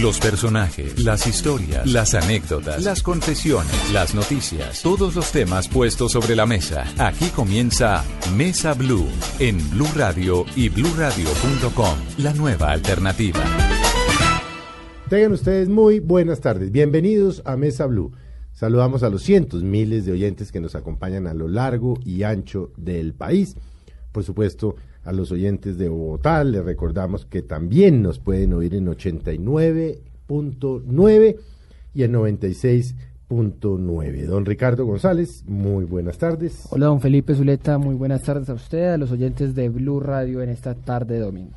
Los personajes, las historias, las anécdotas, las confesiones, las noticias, todos los temas puestos sobre la mesa. Aquí comienza Mesa Blue en Blue Radio y BlueRadio.com, la nueva alternativa. Tengan ustedes muy buenas tardes. Bienvenidos a Mesa Blue. Saludamos a los cientos, miles de oyentes que nos acompañan a lo largo y ancho del país. Por supuesto, a los oyentes de Bogotá les recordamos que también nos pueden oír en 89.9 y en 96.9. Don Ricardo González, muy buenas tardes. Hola, don Felipe Zuleta, muy buenas tardes a usted, a los oyentes de Blue Radio en esta tarde de domingo.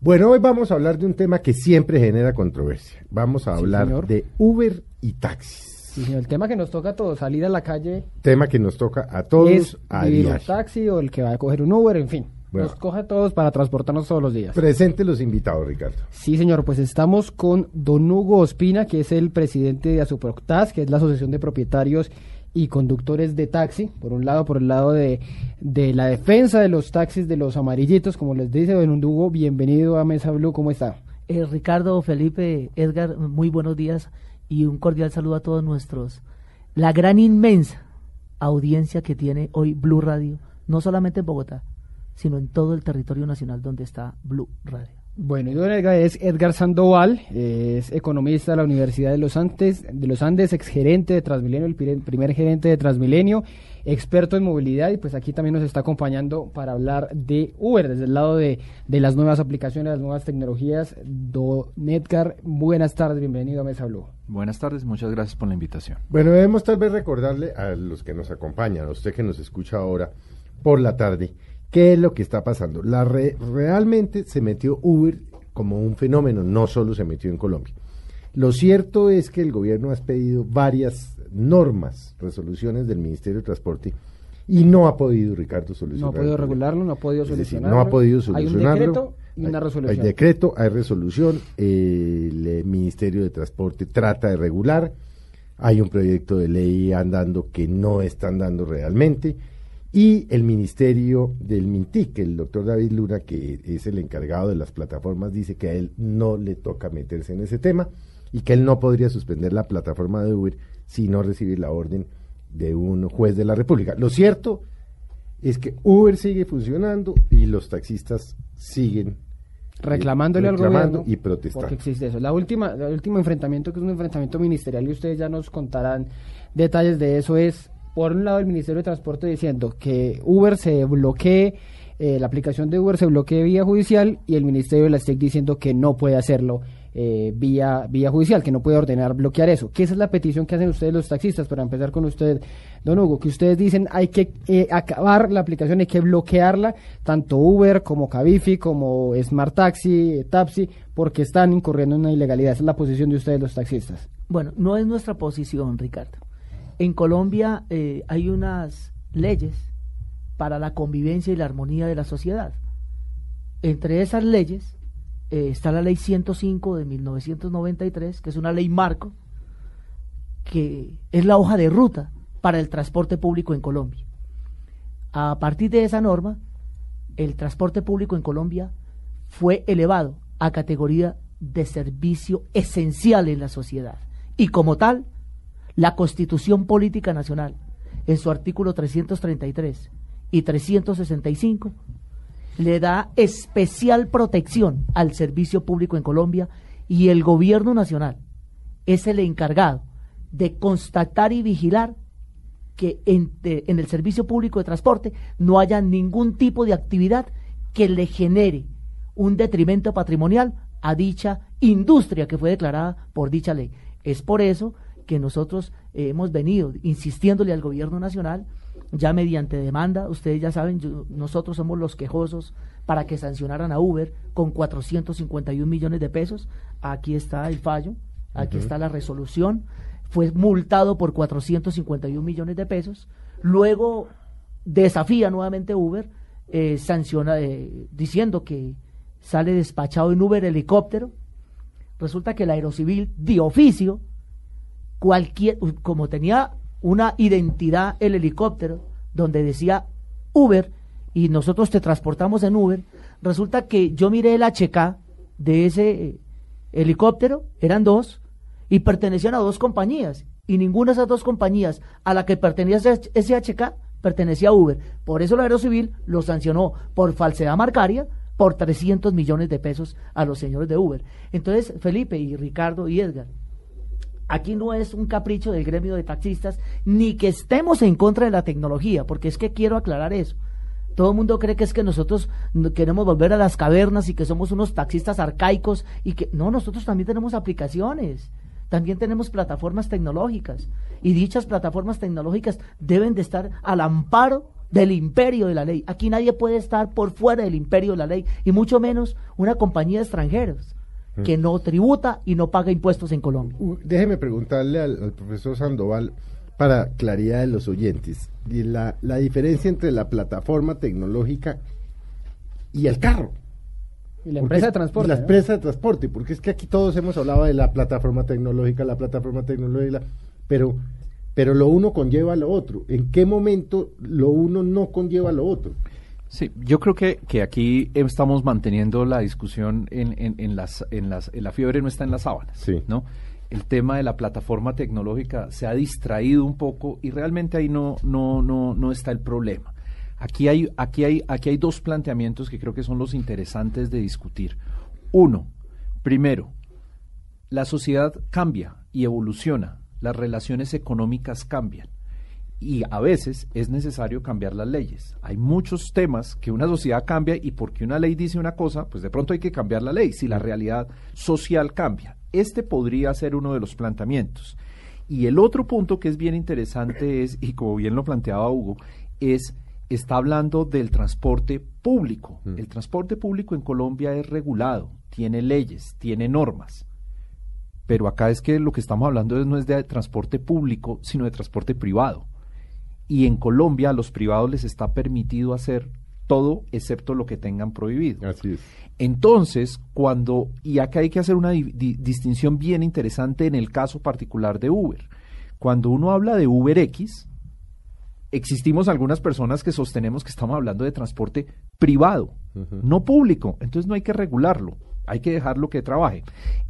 Bueno, hoy vamos a hablar de un tema que siempre genera controversia. Vamos a Sí, hablar señor. de Uber y taxis. Sí, señor, el tema que nos toca a todos, salir a la calle, Tema que nos toca a todos es a taxi o el que va a coger un Uber, en fin. Bueno. Nos coge a todos para transportarnos todos los días. Presente los invitados, Ricardo. Sí, señor, pues estamos con don Hugo Ospina, que es el presidente de Asuproctas, que es la Asociación de Propietarios y Conductores de Taxi. Por un lado, por el lado de, de la defensa de los taxis, de los amarillitos, como les dice don Hugo, bienvenido a Mesa Blue, ¿cómo está? Eh, Ricardo, Felipe, Edgar, muy buenos días y un cordial saludo a todos nuestros. La gran inmensa audiencia que tiene hoy Blue Radio, no solamente en Bogotá, sino en todo el territorio nacional donde está Blue Radio. Bueno, y don Edgar es Edgar Sandoval, es economista de la Universidad de los Andes, de los Andes, exgerente de Transmilenio, el primer gerente de Transmilenio, experto en movilidad y pues aquí también nos está acompañando para hablar de Uber, desde el lado de, de las nuevas aplicaciones, las nuevas tecnologías. Don Edgar, buenas tardes, bienvenido a Mesa Blue. Buenas tardes, muchas gracias por la invitación. Bueno, debemos tal vez recordarle a los que nos acompañan, a usted que nos escucha ahora por la tarde, qué es lo que está pasando. La re- realmente se metió Uber como un fenómeno, no solo se metió en Colombia. Lo cierto es que el gobierno ha expedido varias normas, resoluciones del Ministerio de Transporte y no ha podido, Ricardo, No solucionar. ha podido regularlo, no ha podido Es decir, solucionarlo. no ha podido Hay un solucionarlo. decreto y una resolución. Hay decreto, hay resolución, eh, el Ministerio de Transporte trata de regular, hay un proyecto de ley andando que no están dando realmente, y el Ministerio del MINTIC, el doctor David Luna, que es el encargado de las plataformas, dice que a él no le toca meterse en ese tema y que él no podría suspender la plataforma de Uber si no recibe la orden de un juez de la República. Lo cierto es que Uber sigue funcionando y los taxistas siguen reclamándole al reclamando gobierno y protestando. porque existe eso. La última, el último enfrentamiento que es un enfrentamiento ministerial y ustedes ya nos contarán detalles de eso es por un lado el Ministerio de Transporte diciendo que Uber se bloquee eh, la aplicación de Uber se bloquee vía judicial y el Ministerio de la STEC diciendo que no puede hacerlo eh, vía, vía judicial, que no puede ordenar bloquear eso. Que esa es la petición que hacen ustedes los taxistas, para empezar con usted, don Hugo, que ustedes dicen hay que eh, acabar la aplicación, hay que bloquearla, tanto Uber como Cabify, como Smart Taxi, eh, Tapsi, porque están incurriendo en una ilegalidad. Esa es la posición de ustedes los taxistas. Bueno, no es nuestra posición, Ricardo. En Colombia eh, hay unas leyes para la convivencia y la armonía de la sociedad. Entre esas leyes eh, está la ley 105 de 1993, que es una ley marco, que es la hoja de ruta para el transporte público en Colombia. A partir de esa norma, el transporte público en Colombia fue elevado a categoría de servicio esencial en la sociedad. Y como tal, la Constitución Política Nacional, en su artículo 333 y 365, le da especial protección al servicio público en Colombia y el gobierno nacional es el encargado de constatar y vigilar que en, de- en el servicio público de transporte no haya ningún tipo de actividad que le genere un detrimento patrimonial a dicha industria que fue declarada por dicha ley. Es por eso que nosotros eh, hemos venido insistiéndole al gobierno nacional ya mediante demanda, ustedes ya saben, yo- nosotros somos los quejosos para que sancionaran a Uber con 451 millones de pesos. Aquí está el fallo, aquí está la resolución. Fue multado por 451 millones de pesos. Luego desafía nuevamente Uber, eh, sanciona eh, diciendo que sale despachado en Uber helicóptero. Resulta que el Aerocivil de oficio cualquier, como tenía una identidad el helicóptero donde decía Uber y nosotros te transportamos en Uber, resulta que yo miré el HK de ese eh, helicóptero, eran dos, y pertenecían a dos compañías, y ninguna de esas dos compañías a la que pertenecía ese- HK pertenecía a Uber. Por eso la Aerocivil lo sancionó por falsedad marcaria por 300 millones de pesos a los señores de Uber. Entonces, Felipe y Ricardo y Edgar, Aquí no es un capricho del gremio de taxistas, ni que estemos en contra de la tecnología, porque es que quiero aclarar eso. Todo el mundo cree que es que nosotros no- queremos volver a las cavernas y que somos unos taxistas arcaicos y que no, nosotros también tenemos aplicaciones, también tenemos plataformas tecnológicas y dichas plataformas tecnológicas deben de estar al amparo del imperio de la ley. Aquí nadie puede estar por fuera del imperio de la ley y mucho menos una compañía de extranjeros que no tributa y no paga impuestos en Colombia. Déjeme preguntarle al, al profesor Sandoval para claridad de los oyentes y la, la diferencia entre la plataforma tecnológica y el carro. Y la Porque empresa de transporte. La ¿no? empresa de transporte, porque es que aquí todos hemos hablado de la plataforma tecnológica, la plataforma tecnológica, pero, pero lo uno conlleva lo otro. ¿En qué momento lo uno no conlleva lo otro? Sí, yo creo que, que aquí estamos manteniendo la discusión en, en, en las, en las, en la fiebre no está en las sábanas, Sí. ¿no? El tema de la plataforma tecnológica se ha distraído un poco y realmente ahí no, no, no, no está el problema. Aquí hay, aquí, hay, aquí hay dos planteamientos que creo que son los interesantes de discutir. Uno, primero, la sociedad cambia y evoluciona, las relaciones económicas cambian y a veces es necesario cambiar las leyes. Hay muchos temas que una sociedad cambia y porque una ley dice una cosa, pues de pronto hay que cambiar la ley si la realidad social cambia. Este podría ser uno de los planteamientos. Y el otro punto que es bien interesante es, y como bien lo planteaba Hugo, es, está hablando del transporte público. El transporte público en Colombia es regulado, tiene leyes, tiene normas pero acá es que lo que estamos hablando es- no es de transporte público, sino de transporte privado. Y en Colombia a los privados les está permitido hacer todo excepto lo que tengan prohibido. Así es. Entonces, cuando, y acá hay que hacer una di- di- distinción bien interesante en el caso particular de Uber. Cuando uno habla de Uber X, existimos algunas personas que sostenemos que estamos hablando de transporte privado, no público. Entonces no hay que regularlo, hay que dejarlo que trabaje.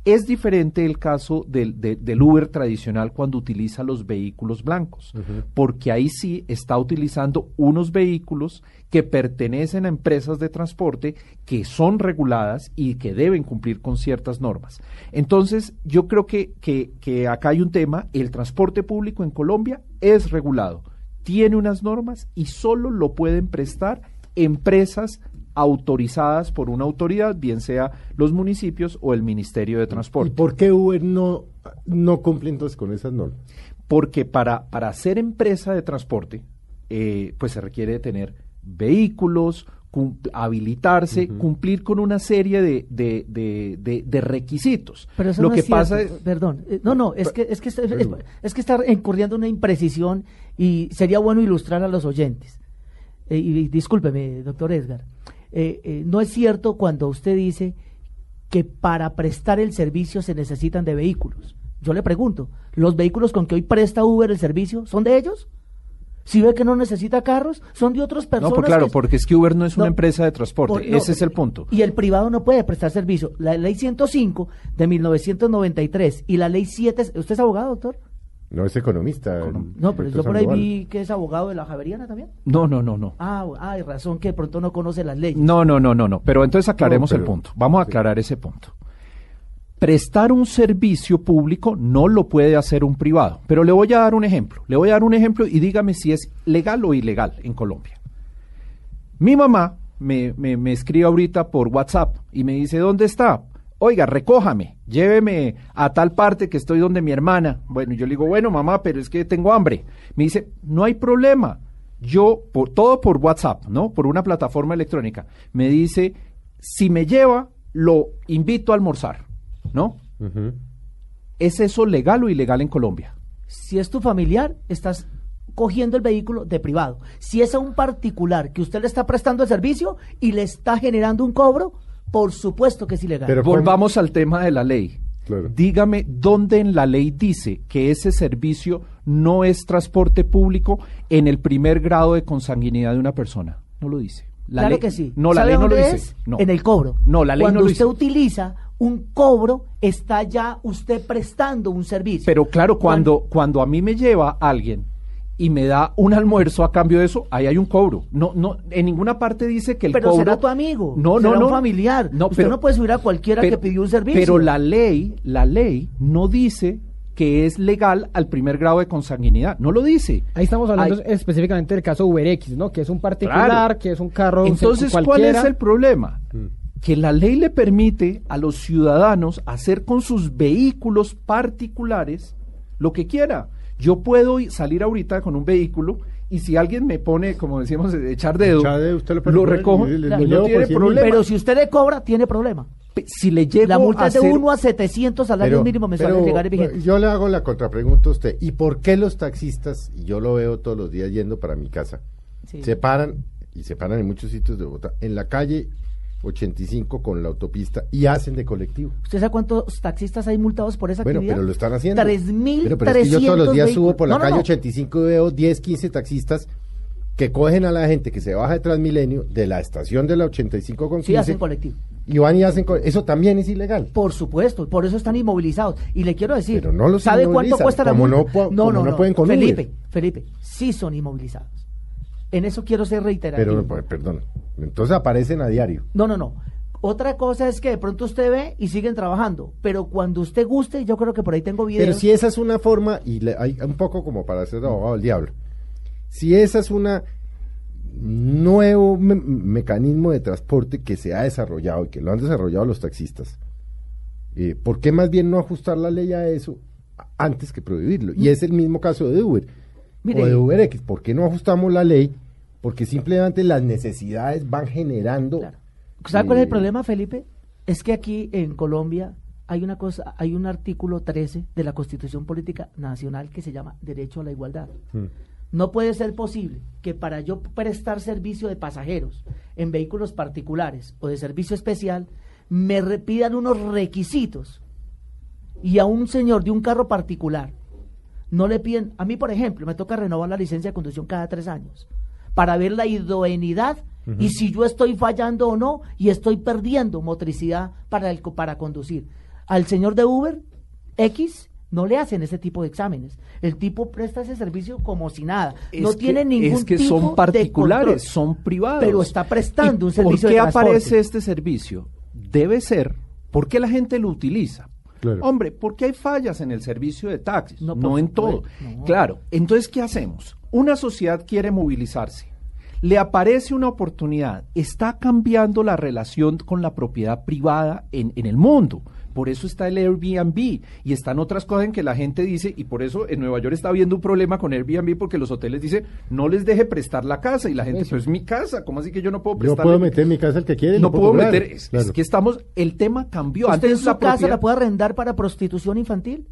Es diferente el caso del, de- del Uber tradicional cuando utiliza los vehículos blancos, porque ahí sí está utilizando unos vehículos que pertenecen a empresas de transporte que son reguladas y que deben cumplir con ciertas normas. Entonces, yo creo que, que, que acá hay un tema, el transporte público en Colombia es regulado, tiene unas normas y solo lo pueden prestar empresas autorizadas por una autoridad, bien sea los municipios o el Ministerio de ¿Y Transporte. por qué Uber no, no cumple entonces con esas normas? Porque para, para ser empresa de transporte, eh, pues se requiere de tener vehículos, habilitarse, cumplir con una serie de, de, de, de- de requisitos. Pero eso Lo no que es pasa es, perdón, eh, no, no, es que es que está, es, es que está incurriendo una imprecisión y sería bueno ilustrar a los oyentes. Eh, y, discúlpeme, doctor Edgar, eh, eh, no es cierto cuando usted dice que para prestar el servicio se necesitan de vehículos. Yo le pregunto, ¿los vehículos con que hoy presta Uber el servicio son de ellos? Si ve que no necesita carros, son de otras personas. no, pues claro, que- porque es que Uber no es una empresa de transporte, por- no, ese es el punto. Y el privado no puede prestar servicio. La ley 105 de 1993 y la ley 7, ¿usted es abogado, doctor? No es economista. el No, pero yo por ahí vi que es abogado de la Javeriana también. No, no, no, no. Ah, ah, hay razón que de pronto no conoce las leyes. No, no, no, no, no. Pero entonces aclaremos No, el punto. Vamos a sí. aclarar ese punto. Prestar un servicio público no lo puede hacer un privado. Pero le voy a dar un ejemplo. Le voy a dar un ejemplo y dígame si es legal o ilegal en Colombia. Mi mamá me, me, me escribe ahorita por WhatsApp y me dice, ¿dónde está? Oiga, recójame, lléveme a tal parte que estoy donde mi hermana. Bueno, yo le digo, bueno, mamá, pero es que tengo hambre. Me dice, no hay problema. yo, por, todo por WhatsApp, ¿no? Por una plataforma electrónica, me dice, si me lleva, lo invito a almorzar, ¿no? ¿Es eso legal o ilegal en Colombia? Si es tu familiar, estás cogiendo el vehículo de privado. Si es a un particular que usted le está prestando el servicio y le está generando un cobro, por supuesto que es ilegal. Pero volvamos al tema de la ley. Dígame dónde en la ley dice que ese servicio no es transporte público en el primer grado de consanguinidad de una persona. No lo dice. La claro que sí. No, la ley no lo dice. En el cobro. No, la ley Cuando no lo usted utiliza un cobro, está ya usted prestando un servicio. Pero claro, cuando, cuando a mí me lleva alguien y me da un almuerzo a cambio de eso, ahí hay un cobro. No, no, en ninguna parte dice que el pero cobro. será tu amigo. No, será no, no. un familiar. No, Usted pero, no puede subir a cualquiera pero, que pidió un servicio. Pero la ley, la ley no dice que es legal al primer grado de consanguinidad. No lo dice. Ahí estamos hablando hay, específicamente del caso UberX, ¿no? Que es un particular, claro. que es un carro. Entonces, ¿cuál es el problema? Mm. Que la ley le permite a los ciudadanos hacer con sus vehículos particulares lo que quiera. Yo puedo salir ahorita con un vehículo y si alguien me pone, como decíamos, echar dedo, Echade, usted lo, lo recojo, le, le, y le no tiene problema. Pero si usted le cobra, tiene problema. Si le llego La multa a es de hacer- 1 a 700 salarios Pero- mínimos mensuales pero, legales vigentes. Yo le hago la contrapregunta a usted. ¿Y por qué los taxistas, y yo lo veo todos los días yendo para mi casa, Sí. se paran, y se paran en muchos sitios de Bogotá, en la calle 85 con la autopista y hacen de colectivo? ¿Usted sabe cuántos taxistas hay multados por esa Bueno, actividad? pero lo están haciendo. 3.300 Pero, pero es que yo todos los días subo por la No, no, calle no. 85 y veo 10, 15 taxistas que cogen a la gente que se baja de Transmilenio de la estación de la 85 con 15 Sí, hacen colectivo. y van y hacen co- eso también es ilegal. Por supuesto, por eso están inmovilizados. Y le quiero decir, Pero no los ¿sabe cuánto cuesta la multa? no como no pueden con Felipe, Uber. Felipe, sí son inmovilizados. En eso quiero ser reiterativo. Pero, pues, perdón, entonces aparecen a diario. No, no, no. Otra cosa es que de pronto usted ve y siguen trabajando, pero cuando usted guste, yo creo que por ahí tengo videos. Pero si esa es una forma, y le- hay un poco como para ser abogado del diablo, si esa es una nuevo me- mecanismo de transporte que se ha desarrollado y que lo han desarrollado los taxistas, eh, ¿por qué más bien no ajustar la ley a eso antes que prohibirlo? Y es el mismo caso de Uber Mire. o de UberX. ¿Por qué no ajustamos la ley? Porque simplemente las necesidades van generando. Claro. ¿Sabe cuál es el eh, problema, Felipe? Es que aquí en Colombia hay una cosa, hay un artículo 13 de la Constitución Política Nacional que se llama Derecho a la Igualdad. Mm. No puede ser posible que para yo prestar servicio de pasajeros en vehículos particulares o de servicio especial me re- pidan unos requisitos y a un señor de un carro particular no le piden, a mí por ejemplo, me toca renovar la licencia de conducción cada tres años para ver la idoneidad y si yo estoy fallando o no y estoy perdiendo motricidad para, el, para conducir. Al señor de Uber X no le hacen ese tipo de exámenes. El tipo presta ese servicio como si nada. no que- tiene ningún Es que tipo son particulares, son privados. Pero está prestando ¿Y un servicio ¿Por qué de aparece este servicio? Debe ser porque la gente lo utiliza. Claro. Hombre, porque hay fallas en el servicio de taxis, No, en todo. no. Claro, entonces, ¿qué hacemos? Una sociedad quiere movilizarse. Le aparece una oportunidad, está cambiando la relación con la propiedad privada en, en el mundo. Por eso está el Airbnb y están otras cosas en que la gente dice, y por eso en Nueva York está habiendo un problema con Airbnb porque los hoteles dicen, no les deje prestar la casa. Y la gente, pero es mi casa, ¿cómo así que yo no puedo Yo prestar? puedo meter en mi casa el que quiere. no lo puedo cobrar. meter, es, es Claro. que estamos, el tema cambió. ¿Usted en Antes su la casa propiedad- la puede arrendar para prostitución infantil?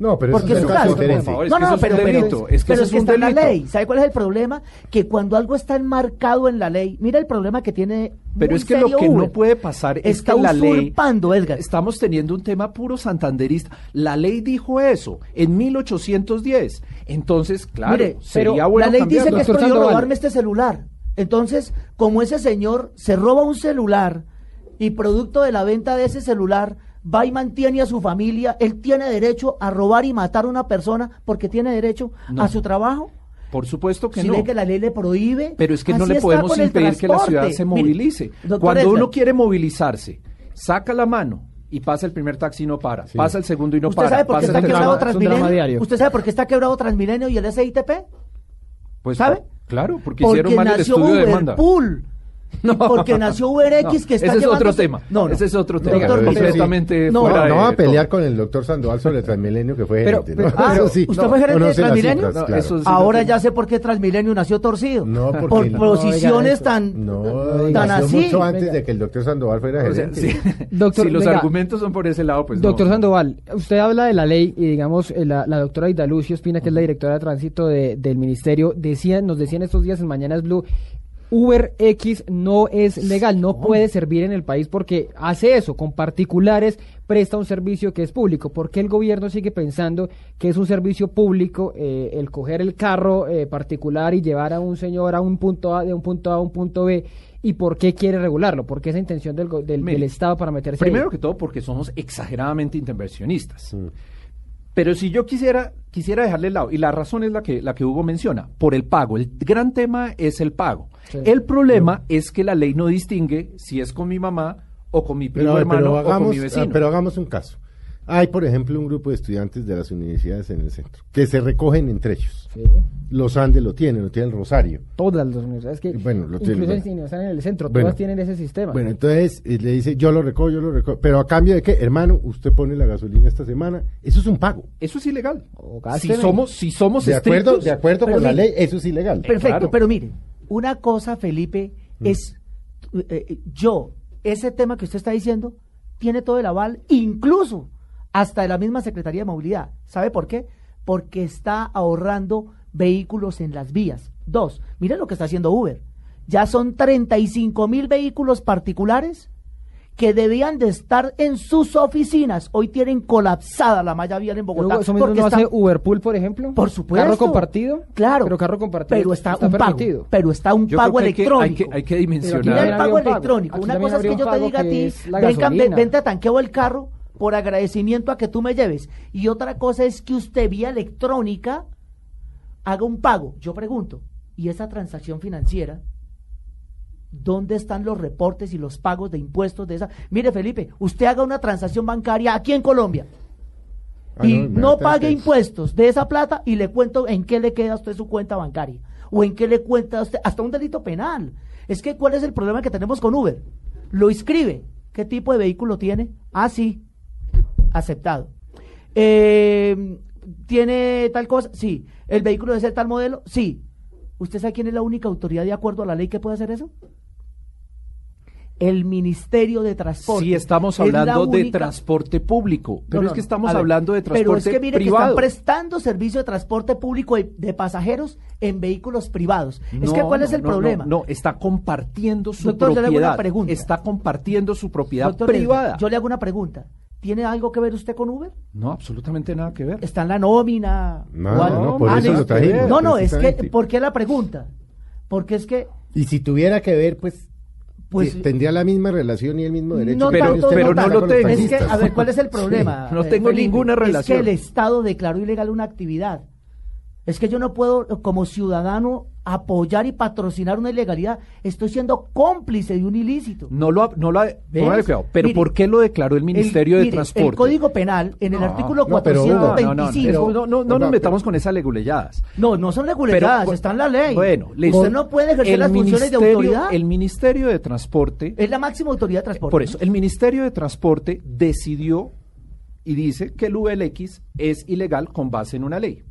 No, pero Porque eso es es un caso diferente. Por favor, es no, que no, eso es pero, un pero- delito, es que pero eso es es que un está en la delito. ley. ¿Sabe cuál es el problema? Que cuando algo está enmarcado en la ley, mira el problema que tiene. Pero muy es que lo que Uber. no puede pasar es está que la ley usurpando, Edgar. Estamos teniendo un tema puro santanderista. La ley dijo eso en 1810. Entonces, claro, Mire, sería pero bueno la ley dice que es prohibido Sandoval. robarme este celular. Entonces, como ese señor se roba un celular y producto de la venta de ese celular va y mantiene a su familia, él tiene derecho a robar y matar a una persona porque tiene derecho No. a su trabajo. Por supuesto que si no. ve que la ley le prohíbe. Pero es que no le podemos impedir que la ciudad se movilice. Cuando uno quiere movilizarse, saca la mano y pasa el primer taxi y no para. Pasa el segundo y no ¿Usted para. sabe por qué pasa está el quebrado Transmilenio? diario. ¿Usted sabe por qué está quebrado Transmilenio y el SITP? Pues, ¿Sabe? Claro, porque, hicieron mal el de demanda. Y porque nació UberX que está ese es otro tema. No, no. Ese es otro tema. Doctor, completamente no, No, fuera no va a pelear con el doctor Sandoval sobre Transmilenio, que fue Pero- gerente. pero- ¿no? ah, Eso sí. ¿usted fue gerente de Transmilenio? cifras, No, claro. eso sí. Ahora ya sé por qué Transmilenio nació torcido. No, porque por no. posiciones No tan, No, tan nació así. mucho antes Venga. de que el doctor Sandoval fuera O sea, gerente. sí. Doctor, si los venga. argumentos son por ese lado, pues no. Doctor Sandoval, usted habla de la ley y digamos eh, la, la doctora Ida Lucio Espina, que es la directora de tránsito de- del ministerio, decía, nos decían estos días en Mañanas Blue, Uber X no es legal, no puede servir en el país porque hace eso, con particulares presta un servicio que es público. ¿Por qué el gobierno sigue pensando que es un servicio público eh, el coger el carro eh, particular y llevar a un señor a un punto A, de un punto A a un punto B? ¿Y por qué quiere regularlo? ¿Por qué esa intención del, del, Mire, del Estado para meterse ahí? Primero que todo porque somos exageradamente intervencionistas. Pero si yo quisiera, quisiera dejarle el lado, y la razón es la que, la que Hugo menciona, por el pago. El gran tema es el pago. Sí. El problema es que la ley no distingue si es con mi mamá o con mi primo Pero, hermano pero o hagamos, con mi vecino. ah, pero hagamos un caso. Hay, por ejemplo, un grupo de estudiantes de las universidades en el centro que se recogen entre ellos. Sí. Los Andes lo tienen, lo tiene el Rosario. Todas las universidades que Bueno, lo tienen, incluso están en el centro, Bueno. todas tienen ese sistema. Bueno, entonces eh, le dice, yo lo recojo, yo lo recojo. Pero a cambio de qué, hermano, usted pone la gasolina esta semana. Eso es un pago. Eso es ilegal. O Si somos, si somos De acuerdo, de acuerdo con la ley, eso es ilegal. Perfecto, claro. pero mire, una cosa, Felipe, Mm. es eh, eh, yo, ese tema que usted está diciendo, tiene todo el aval, incluso hasta de la misma Secretaría de Movilidad. ¿Sabe por qué? Porque está ahorrando vehículos en las vías. Dos, mire lo que está haciendo Uber. Ya son 35 mil vehículos particulares que debían de estar en sus oficinas. Hoy tienen colapsada la malla vial en Pero Bogotá. eso mismo porque no está- hace Uberpool, por ejemplo. por supuesto. Carro compartido. Claro. Pero carro compartido. Pero está, un pago. Pero está un Yo pago creo que hay que- electrónico. hay que- hay que dimensionar. el pago un electrónico. Aquí Una cosa es que yo te diga a que ti, venga, ven, gasolina. ven, te tanqueo el carro por agradecimiento a que tú me lleves. Y otra cosa es que usted vía electrónica haga un pago. Yo pregunto, ¿y esa transacción financiera? ¿Dónde están los reportes y los pagos de impuestos de esa? Mire, Felipe, usted haga una transacción bancaria aquí en Colombia Ah, y no, pague antes. impuestos de esa plata y le cuento en qué le queda a usted su cuenta bancaria o en qué le cuenta a usted hasta un delito penal. Es que ¿cuál es el problema que tenemos con Uber? Lo inscribe. ¿Qué tipo de vehículo tiene? Ah, sí. Aceptado. Eh, ¿Tiene tal cosa? Sí. ¿El vehículo debe ser tal modelo? Sí. ¿Usted sabe quién es la única autoridad de acuerdo a la ley que puede hacer eso? El Ministerio de Transporte. Si estamos Es la hablando de transporte público, pero no, es que estamos ver, hablando de transporte Pero es que mire que privado. están prestando servicio de transporte público de, de pasajeros en vehículos privados. es que No, ¿cuál es el no, problema? No, no, está compartiendo su Doctor, yo le hago una propiedad. pregunta. Está compartiendo su propiedad Doctor privada. yo le hago una pregunta. ¿Tiene algo que ver usted con Uber? No, absolutamente nada que ver. ¿Está en la nómina? No, no, por Ah, eso no, lo trajimos. No, no, es que. ¿por qué la pregunta? Porque es que, Y si tuviera que ver, pues, pues, tendría la misma relación y el mismo derecho. no pero- pero no los lo tengo. Es que, a ver, ¿cuál es el problema? No eh, tengo ninguna relación. Es que el Estado declaró ilegal una actividad. Es que yo no puedo, como ciudadano, apoyar y patrocinar una ilegalidad. Estoy siendo cómplice de un ilícito. No lo, ha- no lo ha-. Pero Mire, ¿por qué lo declaró el Ministerio El- de Transporte? El Código Penal, en el No, artículo no, pero Hugo, No, no, no, 425. no, no, no, no nos metamos con esas leguleyadas. No, no son reguladas, Pero- está en la ley. Bueno, listo. Usted no puede ejercer las funciones de autoridad. El Ministerio de Transporte, Es la máxima autoridad de transporte. por eso, el Ministerio de Transporte decidió y dice que el ULX es ilegal con base en una ley.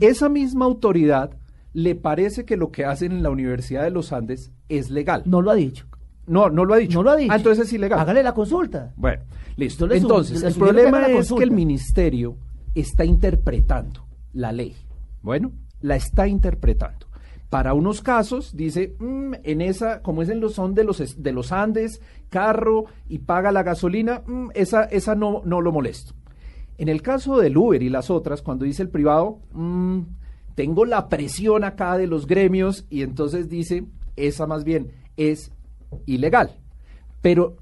Esa misma autoridad le parece que lo que hacen en la Universidad de los Andes es legal. No lo ha dicho. No, no lo ha dicho. No lo ha dicho. Ah, entonces es ilegal. Hágale la consulta. Bueno, listo. Entonces, el que problema es que el ministerio está interpretando la ley. Bueno, la está interpretando. Para unos casos dice, "Mm, en esa, como es en los son de los de los Andes, carro y paga la gasolina, mm, esa esa no no lo molesto. En el caso del Uber y las otras, cuando dice el privado, "Mm, tengo la presión acá de los gremios y entonces dice, esa más bien es ilegal. Pero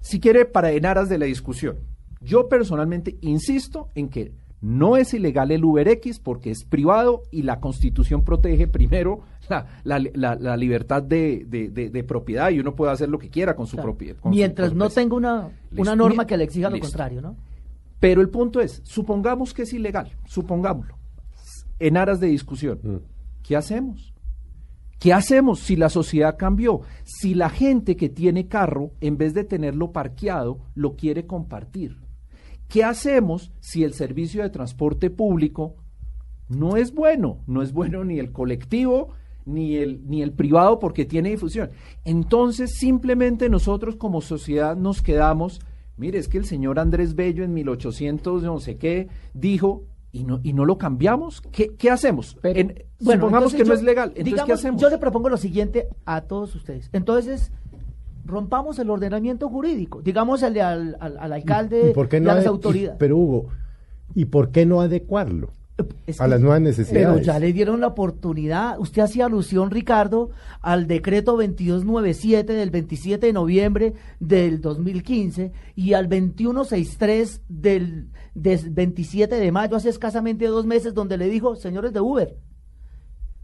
si quiere, para en aras de la discusión, yo personalmente insisto en que no es ilegal el UberX porque es privado y la Constitución protege primero la, la- la- la libertad de, de- de- de propiedad y uno puede hacer lo que quiera con su Claro. propiedad. con su Mientras no tenga una, una norma que le exija lo contrario, ¿no? Pero el punto es, supongamos que es ilegal, supongámoslo, en aras de discusión, Mm. ¿qué hacemos? ¿Qué hacemos si la sociedad cambió? Si la gente que tiene carro, en vez de tenerlo parqueado, lo quiere compartir. ¿Qué hacemos si el servicio de transporte público no es bueno? No es bueno ni el colectivo ni el, ni el privado porque tiene difusión. Entonces simplemente nosotros como sociedad nos quedamos, mire, es que el señor Andrés Bello en 1800 no sé qué dijo y no, y no lo cambiamos. ¿Qué, qué hacemos? En- Bueno, supongamos que no es legal. Entonces, digamos, ¿qué hacemos? Yo le propongo lo siguiente a todos ustedes. Entonces, rompamos el ordenamiento jurídico. Digámosle al, al, al alcalde ¿Y por qué y no a las ade- autoridades. pero Hugo, ¿y por qué no adecuarlo Es a que- las nuevas Pero necesidades? ya le dieron la oportunidad. Usted hacía alusión, Ricardo, al decreto 2297 del 27 de noviembre del 2015 y al 2163 del, del 27 de mayo, hace escasamente dos meses, donde le dijo, señores de Uber,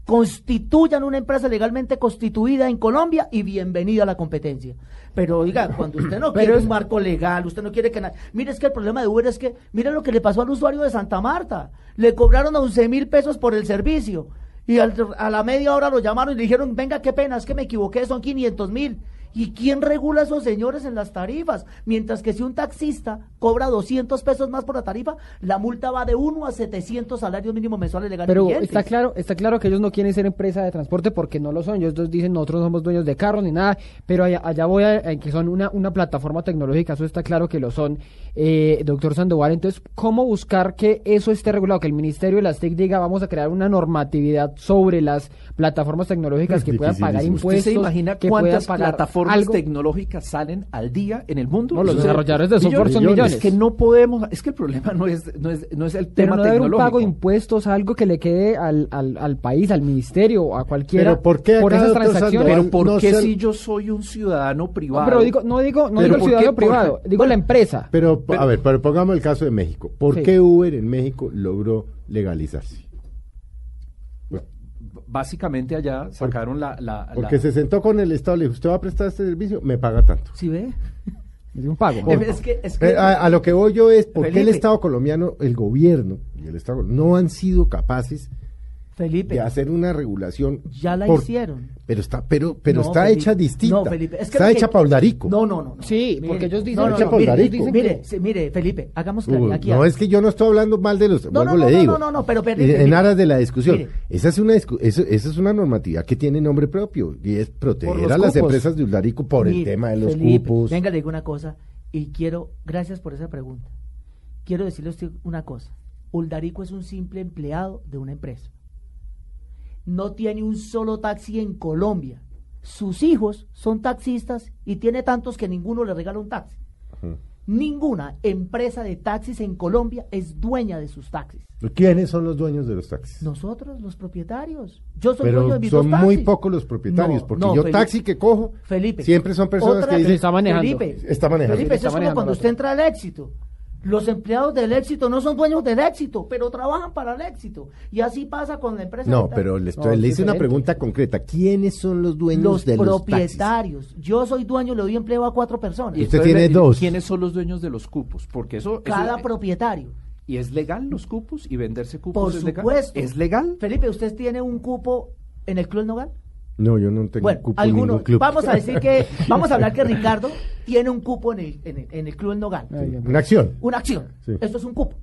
constituyan una empresa legalmente constituida en Colombia y bienvenida a la competencia. Pero oiga, cuando usted no Pero quiere es- un marco legal, usted no quiere que nada... Mire, es que el problema de Uber es que, mire lo que le pasó al usuario de Santa Marta. Le cobraron 11 mil pesos por el servicio. Y al- a la media hora lo llamaron y le dijeron, venga, qué pena, es que me equivoqué, son 500 mil. ¿Y quién regula a esos señores en las tarifas? Mientras que si un taxista cobra 200 pesos más por la tarifa, la multa va de 1 a 700 salarios mínimos mensuales legales Pero está claro, está claro que ellos no quieren ser empresa de transporte porque no lo son. Ellos dos dicen nosotros somos dueños de carros ni nada, pero allá, allá voy a, a que son una, una plataforma tecnológica, eso está claro que lo son, eh, doctor Sandoval. Entonces, ¿cómo buscar que eso esté regulado? Que el Ministerio de las TIC diga vamos a crear una normatividad sobre las plataformas tecnológicas Es que puedan pagar impuestos. ¿Usted se imagina que puedan cuántas pagar plataformas algo? tecnológicas salen al día en el mundo? No, los desarrolladores de software son millones. Es que no podemos, es que el problema no es, no es, no es el Pero tema no debe haber un tecnológico. pago de impuestos, algo que le quede al, al, al país, al ministerio, a cualquiera, Pero ¿por qué acá, esas transacciones. Pero ¿por no qué si yo soy un ciudadano privado? No, pero digo, no digo, no digo el ¿por ciudadano qué? Porque- privado, digo bueno, la empresa. Pero, a ver, pero pongamos el caso de México. ¿Por Sí. qué Uber en México logró legalizarse? Básicamente allá sacaron la... la- Porque la- se sentó con el Estado, le dijo, ¿usted va a prestar este servicio? Me paga tanto. ¿Sí ve? Es un pago. Es que, es que- Eh, a, a lo que voy yo es, ¿por qué el. Estado colombiano, el gobierno y el Estado no han sido capaces Felipe, de hacer una regulación? ya la por- hicieron. Pero está, pero, pero No, está Felipe. hecha distinta. No, Felipe, es que está que- hecha para Darico. No, no, no. Sí, porque ellos dicen- no, no, Hecha mire, dicen- mire, sí, mire, Felipe, hagamos claridad Hugo, aquí. no es que yo no estoy hablando mal de los, No, vuelvo no, le no, digo. no, no, no, pero perdón, en, en Felipe. aras de la discusión. Mire. Esa es una eso- esa es una normatividad que tiene nombre propio y es proteger a las empresas de Uldarico por el tema de los Felipe, cupos. Venga, le digo una cosa y quiero, gracias por esa pregunta. Quiero decirle a usted una cosa. Uldarico es un simple empleado de una empresa. No tiene un solo taxi en Colombia. Sus hijos son taxistas y tiene tantos que ninguno le regala un taxi. Ninguna empresa de taxis en Colombia es dueña de sus taxis. ¿Quiénes son los dueños de los taxis? Nosotros, los propietarios. Yo soy dueño de mis dos son taxis. muy pocos los propietarios, No, porque no, yo Felipe. taxi que cojo, Felipe. siempre son personas Otra- que dicen, está manejando. Felipe, Está manejando. Felipe, Está eso es como cuando usted entra al éxito. Los empleados del éxito no son dueños del éxito, pero trabajan para el éxito. Y así pasa con la empresa. No, pero le, estoy- No, le hice una pregunta concreta. ¿Quiénes son los dueños los de los taxis? propietarios. Yo soy dueño, le doy empleo a cuatro personas. Y Usted entonces, tiene ¿y dos. ¿Quiénes son los dueños de los cupos? Porque eso... eso- Cada propietario. ¿Y es legal los cupos? ¿Y venderse cupos Por es legal? supuesto. ¿Es legal? Felipe, ¿usted tiene un cupo en el Club El Nogal? No, yo no tengo Bueno, cupo en alguno, ningún club. vamos a decir que, vamos a hablar que Ricardo tiene un cupo en el, en el, en el Club El Nogal. Una acción. una acción. Sí. Esto es un cupo.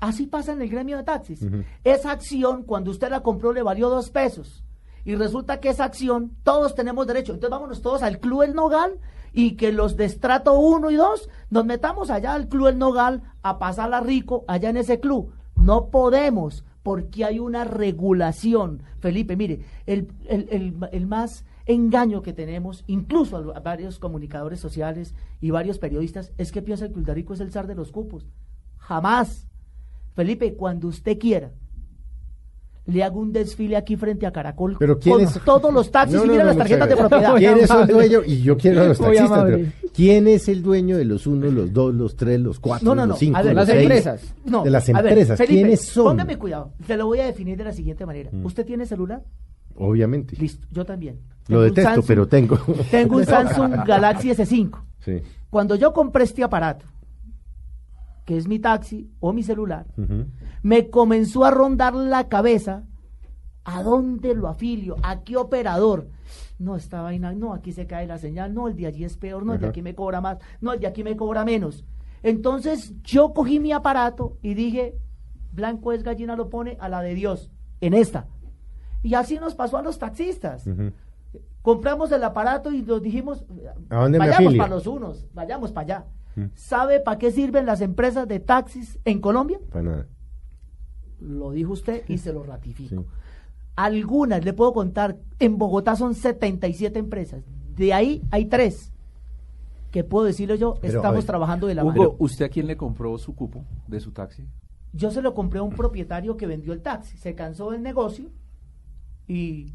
Así pasa en el gremio de taxis. Esa acción, cuando usted la compró, le valió dos pesos. Y resulta que esa acción, todos tenemos derecho. Entonces vámonos todos al Club El Nogal y que los de estrato 1 y 2 nos metamos allá al Club El Nogal a pasarla rico allá en ese club. No podemos porque hay una regulación. Felipe, mire, el, el- el- más engaño que tenemos, incluso a, a varios comunicadores sociales y varios periodistas, es que piensan que Uldarico es el zar de los cupos. Jamás. Felipe, cuando usted quiera, le hago un desfile aquí frente a Caracol Pero ¿quién con es? todos los taxis No, y mira no, las tarjetas de propiedad. ¿Quién es el dueño? Y yo quiero a los taxistas. pero ¿Quién es el dueño de los uno, los dos, los tres, los cuatro, No, no, no. los cinco, A ver, los las seis? empresas. No, de las ver, empresas. Felipe, ¿Quiénes son? Póngame cuidado. Se lo voy a definir de la siguiente manera. Mm. ¿Usted tiene celular? Obviamente. Listo, yo también. Lo Tengo detesto, Samsung- pero tengo. Tengo un Samsung Galaxy S5. Sí. Cuando yo compré este aparato, que es mi taxi o mi celular, me comenzó a rondar la cabeza ¿A dónde lo afilio? ¿A qué operador? No, esta vaina, no, aquí se cae la señal, no, el de allí es peor, no, el de aquí me cobra más, no, el de aquí me cobra menos. Entonces yo cogí mi aparato y dije, blanco es gallina lo pone a la de Dios, en esta. Y así nos pasó a los taxistas. Compramos el aparato y nos dijimos, ¿A dónde vayamos para los unos, vayamos para allá. ¿Sabe para qué sirven las empresas de taxis en Colombia? Para nada. Lo dijo usted y se lo ratifico. Sí. Algunas, le puedo contar, en Bogotá son 77 empresas. De ahí hay tres que puedo decirle yo, Pero, estamos ver, trabajando de la Hugo, mano. ¿usted a quién le compró su cupo de su taxi? Yo se lo compré a un propietario que vendió el taxi. Se cansó del negocio y,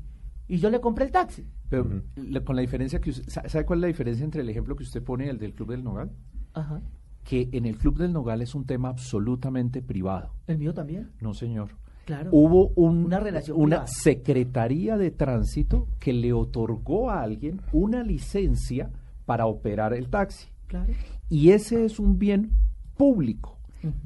y yo le compré el taxi. Pero le- con la diferencia que usted- sa- ¿sabe cuál es la diferencia entre el ejemplo que usted pone y el del Club del Nogal? Ajá. Que en el Club del Nogal es un tema absolutamente privado. El mío también. No, señor. Claro. Hubo un- Una relación una privada. secretaría de tránsito que le otorgó a alguien una licencia para operar el taxi. Claro. Y ese es un bien público.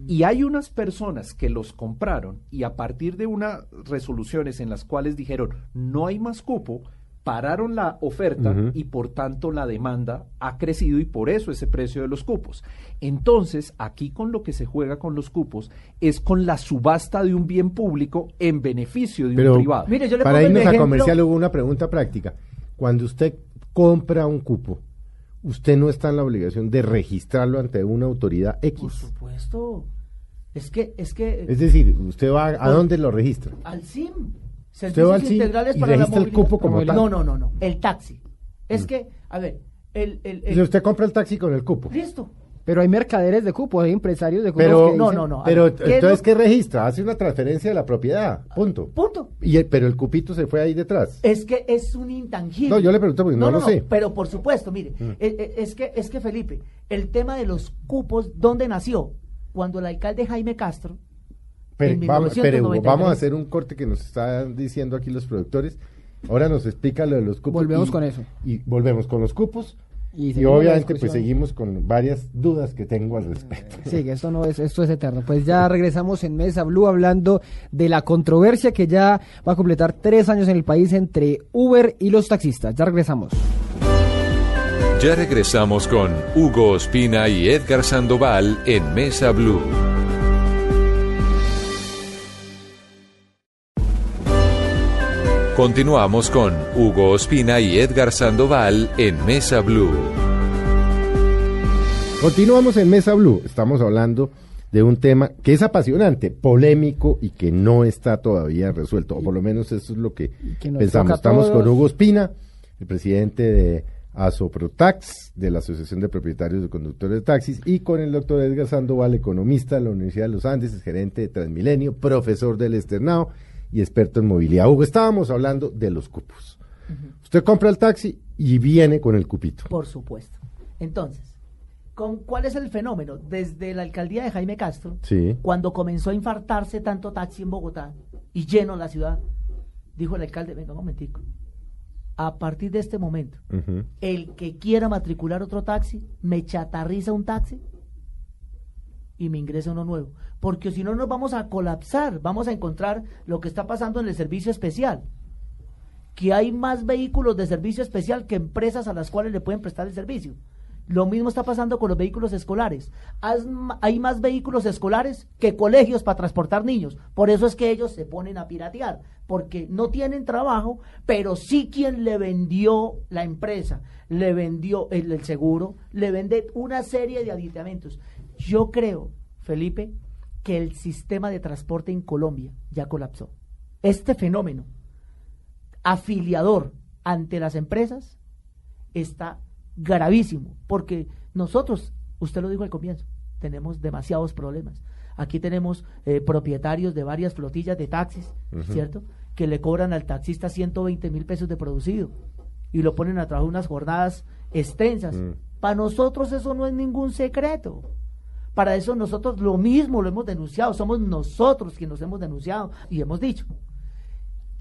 Y hay unas personas que los compraron y a partir de unas resoluciones en las cuales dijeron no hay más cupo, pararon la oferta y por tanto la demanda ha crecido y por eso ese precio de los cupos. Entonces, aquí con lo que se juega con los cupos es con la subasta de un bien público en beneficio de Pero un privado. Mire, yo le para irnos a comercial hubo una pregunta práctica. Cuando usted compra un cupo, usted no está en la obligación de registrarlo ante una autoridad Por X. supuesto. Es que, es que Es decir, usted va a Por- dónde lo registra. al SIM. Usted Servicios va al SIM integrales y para la registra el movilidad. cupo como no, tal. no, no, no, el taxi. Es que, a ver, el, el, el- Si usted compra el taxi con el cupo. listo. Pero hay mercaderes de cupos, hay empresarios de cupos Pero, que No, dicen- no, no. pero ver, ¿qué es entonces, lo- ¿qué registra? Hace una transferencia de la propiedad. Punto. Punto. Y el- pero el cupito se fue ahí detrás. Es que es un intangible. No, yo le pregunto porque no lo sé. Pero por supuesto, mire, Mm. eh, eh, es, que, es que Felipe, el tema de los cupos, ¿dónde nació? Cuando el alcalde Jaime Castro, Pero, en vamos, pero, Hugo, 1993. vamos a hacer un corte que nos están diciendo aquí los productores. Ahora nos explica lo de los cupos. Volvemos y- con eso. Y volvemos con los cupos. Y obviamente pues seguimos con varias dudas que tengo al respecto. Sí, que esto no es, esto es eterno. Pues ya regresamos en Mesa Blue hablando de la controversia que ya va a completar tres años en el país entre Uber y los taxistas. Ya regresamos. Ya regresamos con Hugo Ospina y Edgar Sandoval en Mesa Blue. Continuamos con Hugo Ospina y Edgar Sandoval en Mesa Blue. Continuamos en Mesa Blue. Estamos hablando de un tema que es apasionante, polémico y que no está todavía resuelto. O por lo menos eso es lo que, pensamos. Estamos con. Hugo Espina, el presidente de Asoprotax, de la Asociación de Propietarios de Conductores de Taxis, y con el doctor Edgar Sandoval, economista de la Universidad de los Andes, gerente de Transmilenio, profesor del Externado y experto en movilidad. Hugo, estábamos hablando de los cupos. Usted compra el taxi y viene con el cupito. por supuesto. Entonces, ¿con, ¿cuál es el fenómeno? Desde la alcaldía de Jaime Castro, Sí. cuando comenzó a infartarse tanto taxi en Bogotá y lleno la ciudad, dijo el alcalde, venga un momentico, a partir de este momento, el que quiera matricular otro taxi, me chatarriza un taxi y me ingresa uno nuevo. Porque si no nos vamos a colapsar, vamos a encontrar lo que está pasando en el servicio especial. Que hay más vehículos de servicio especial que empresas a las cuales le pueden prestar el servicio. Lo mismo está pasando con los vehículos escolares. Hay más vehículos escolares que colegios para transportar niños. Por eso es que ellos se ponen a piratear, porque no tienen trabajo, pero sí quien le vendió la empresa, le vendió el, el seguro, le vende una serie de aditamentos. Yo creo, Felipe, que el sistema de transporte en Colombia ya colapsó. Este fenómeno afiliador ante las empresas está gravísimo, porque nosotros, usted lo dijo al comienzo, tenemos demasiados problemas. Aquí tenemos eh, propietarios de varias flotillas de taxis, ¿cierto? Que le cobran al taxista 120 mil pesos de producido y lo ponen a trabajar unas jornadas extensas. Mm. Para nosotros eso no es ningún secreto. Para eso nosotros lo mismo lo hemos denunciado, somos nosotros quienes nos hemos denunciado y hemos dicho,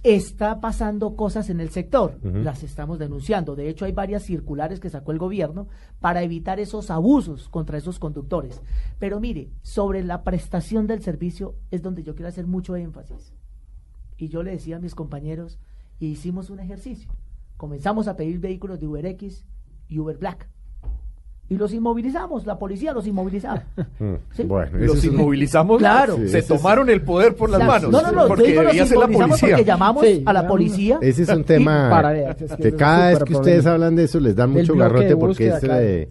está pasando cosas en el sector, las estamos denunciando. De hecho, hay varias circulares que sacó el gobierno para evitar esos abusos contra esos conductores. Pero mire, sobre la prestación del servicio es donde yo quiero hacer mucho énfasis. y yo le decía a mis compañeros, y hicimos un ejercicio. Comenzamos a pedir vehículos de UberX y Uber Black. Y los inmovilizamos, la policía los inmovilizaba. Mm, ¿Sí? Bueno, Los es un- inmovilizamos. Claro. Sí, Se ese es- tomaron el poder por las Exacto. manos. No, no, no, Porque digo los la porque llamamos Sí, a la policía. Ese es un Y tema para es que que cada vez que ustedes hablan de eso les dan mucho garrote porque es claro. de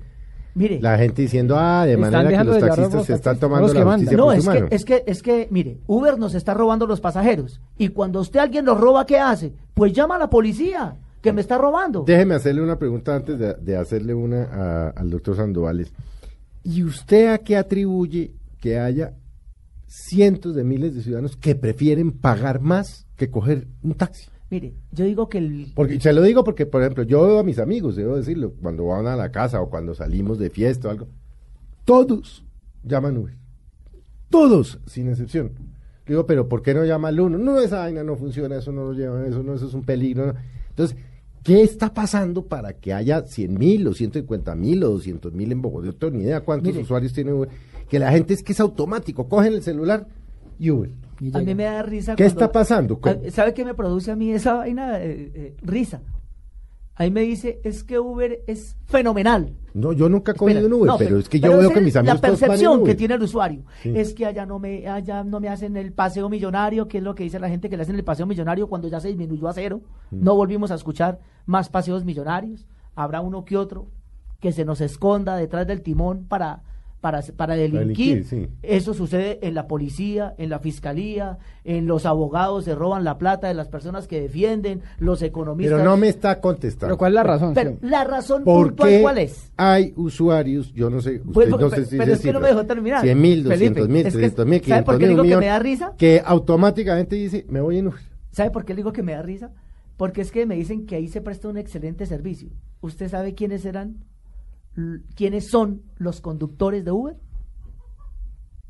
Mire, la gente diciendo, ah, de manera que los taxistas los se están tomando la justicia no, por es su que, mano. es que, es que, mire, Uber nos está robando los pasajeros. Y cuando usted alguien los roba, ¿qué hace? Pues llama a la policía, que me está robando. Déjeme hacerle una pregunta antes de, de hacerle una a- al doctor Sandovales. ¿Y usted a qué atribuye que haya cientos de miles de ciudadanos que prefieren pagar más que coger un taxi? Mire, yo digo que el... Porque se lo digo porque, por ejemplo, yo veo a mis amigos, debo decirlo, cuando van a la casa o cuando salimos de fiesta o algo, todos llaman Uber. Todos, sin excepción. Digo, pero ¿por qué no llama el uno? No, esa vaina no funciona, eso no lo llevan, eso no, eso es un peligro. no. Entonces, ¿qué está pasando para que haya 100 mil o 150 mil o 200 mil en Bogotá? Yo no tengo ni idea cuántos Mire. usuarios tiene Uber. Que la gente es que es automático, cogen el celular y Uber. Y A mí me da risa. ¿Qué cuando- está pasando? ¿Sabe qué me produce a mí esa vaina? Eh, eh, risa. Ahí me dice, es que Uber es fenomenal. No, yo nunca he cogido Espera, un Uber, no, pero, es que yo veo que mis amigos La todos en percepción que tiene el usuario Sí. es que allá no me allá no me hacen el paseo millonario, que es lo que dice la gente que le hacen el paseo millonario cuando ya se disminuyó a cero. Mm. No volvimos a escuchar más paseos millonarios. Habrá uno que otro que se nos esconda detrás del timón para para, para delinquir. delinquir, sí. Eso sucede en la policía, en la fiscalía, en los abogados se roban la plata de las personas que defienden, los economistas. Pero no me está contestando. Pero ¿cuál es la razón? Pero Sí. la razón ¿Por puntual qué cuál es? hay usuarios, yo no sé, usted Pues, no pero- sé si pero es que no me dejó terminar. 100 mil, Felipe, 200 mil, es que- 300 mil, ¿sabe por 500 qué mil, digo un que millón, me da risa? que automáticamente dice, me voy en Uber. ¿Sabe por qué le digo que me da risa? Porque es que me dicen que ahí se presta un excelente servicio. ¿Usted sabe quiénes eran? ¿Quiénes son los conductores de Uber?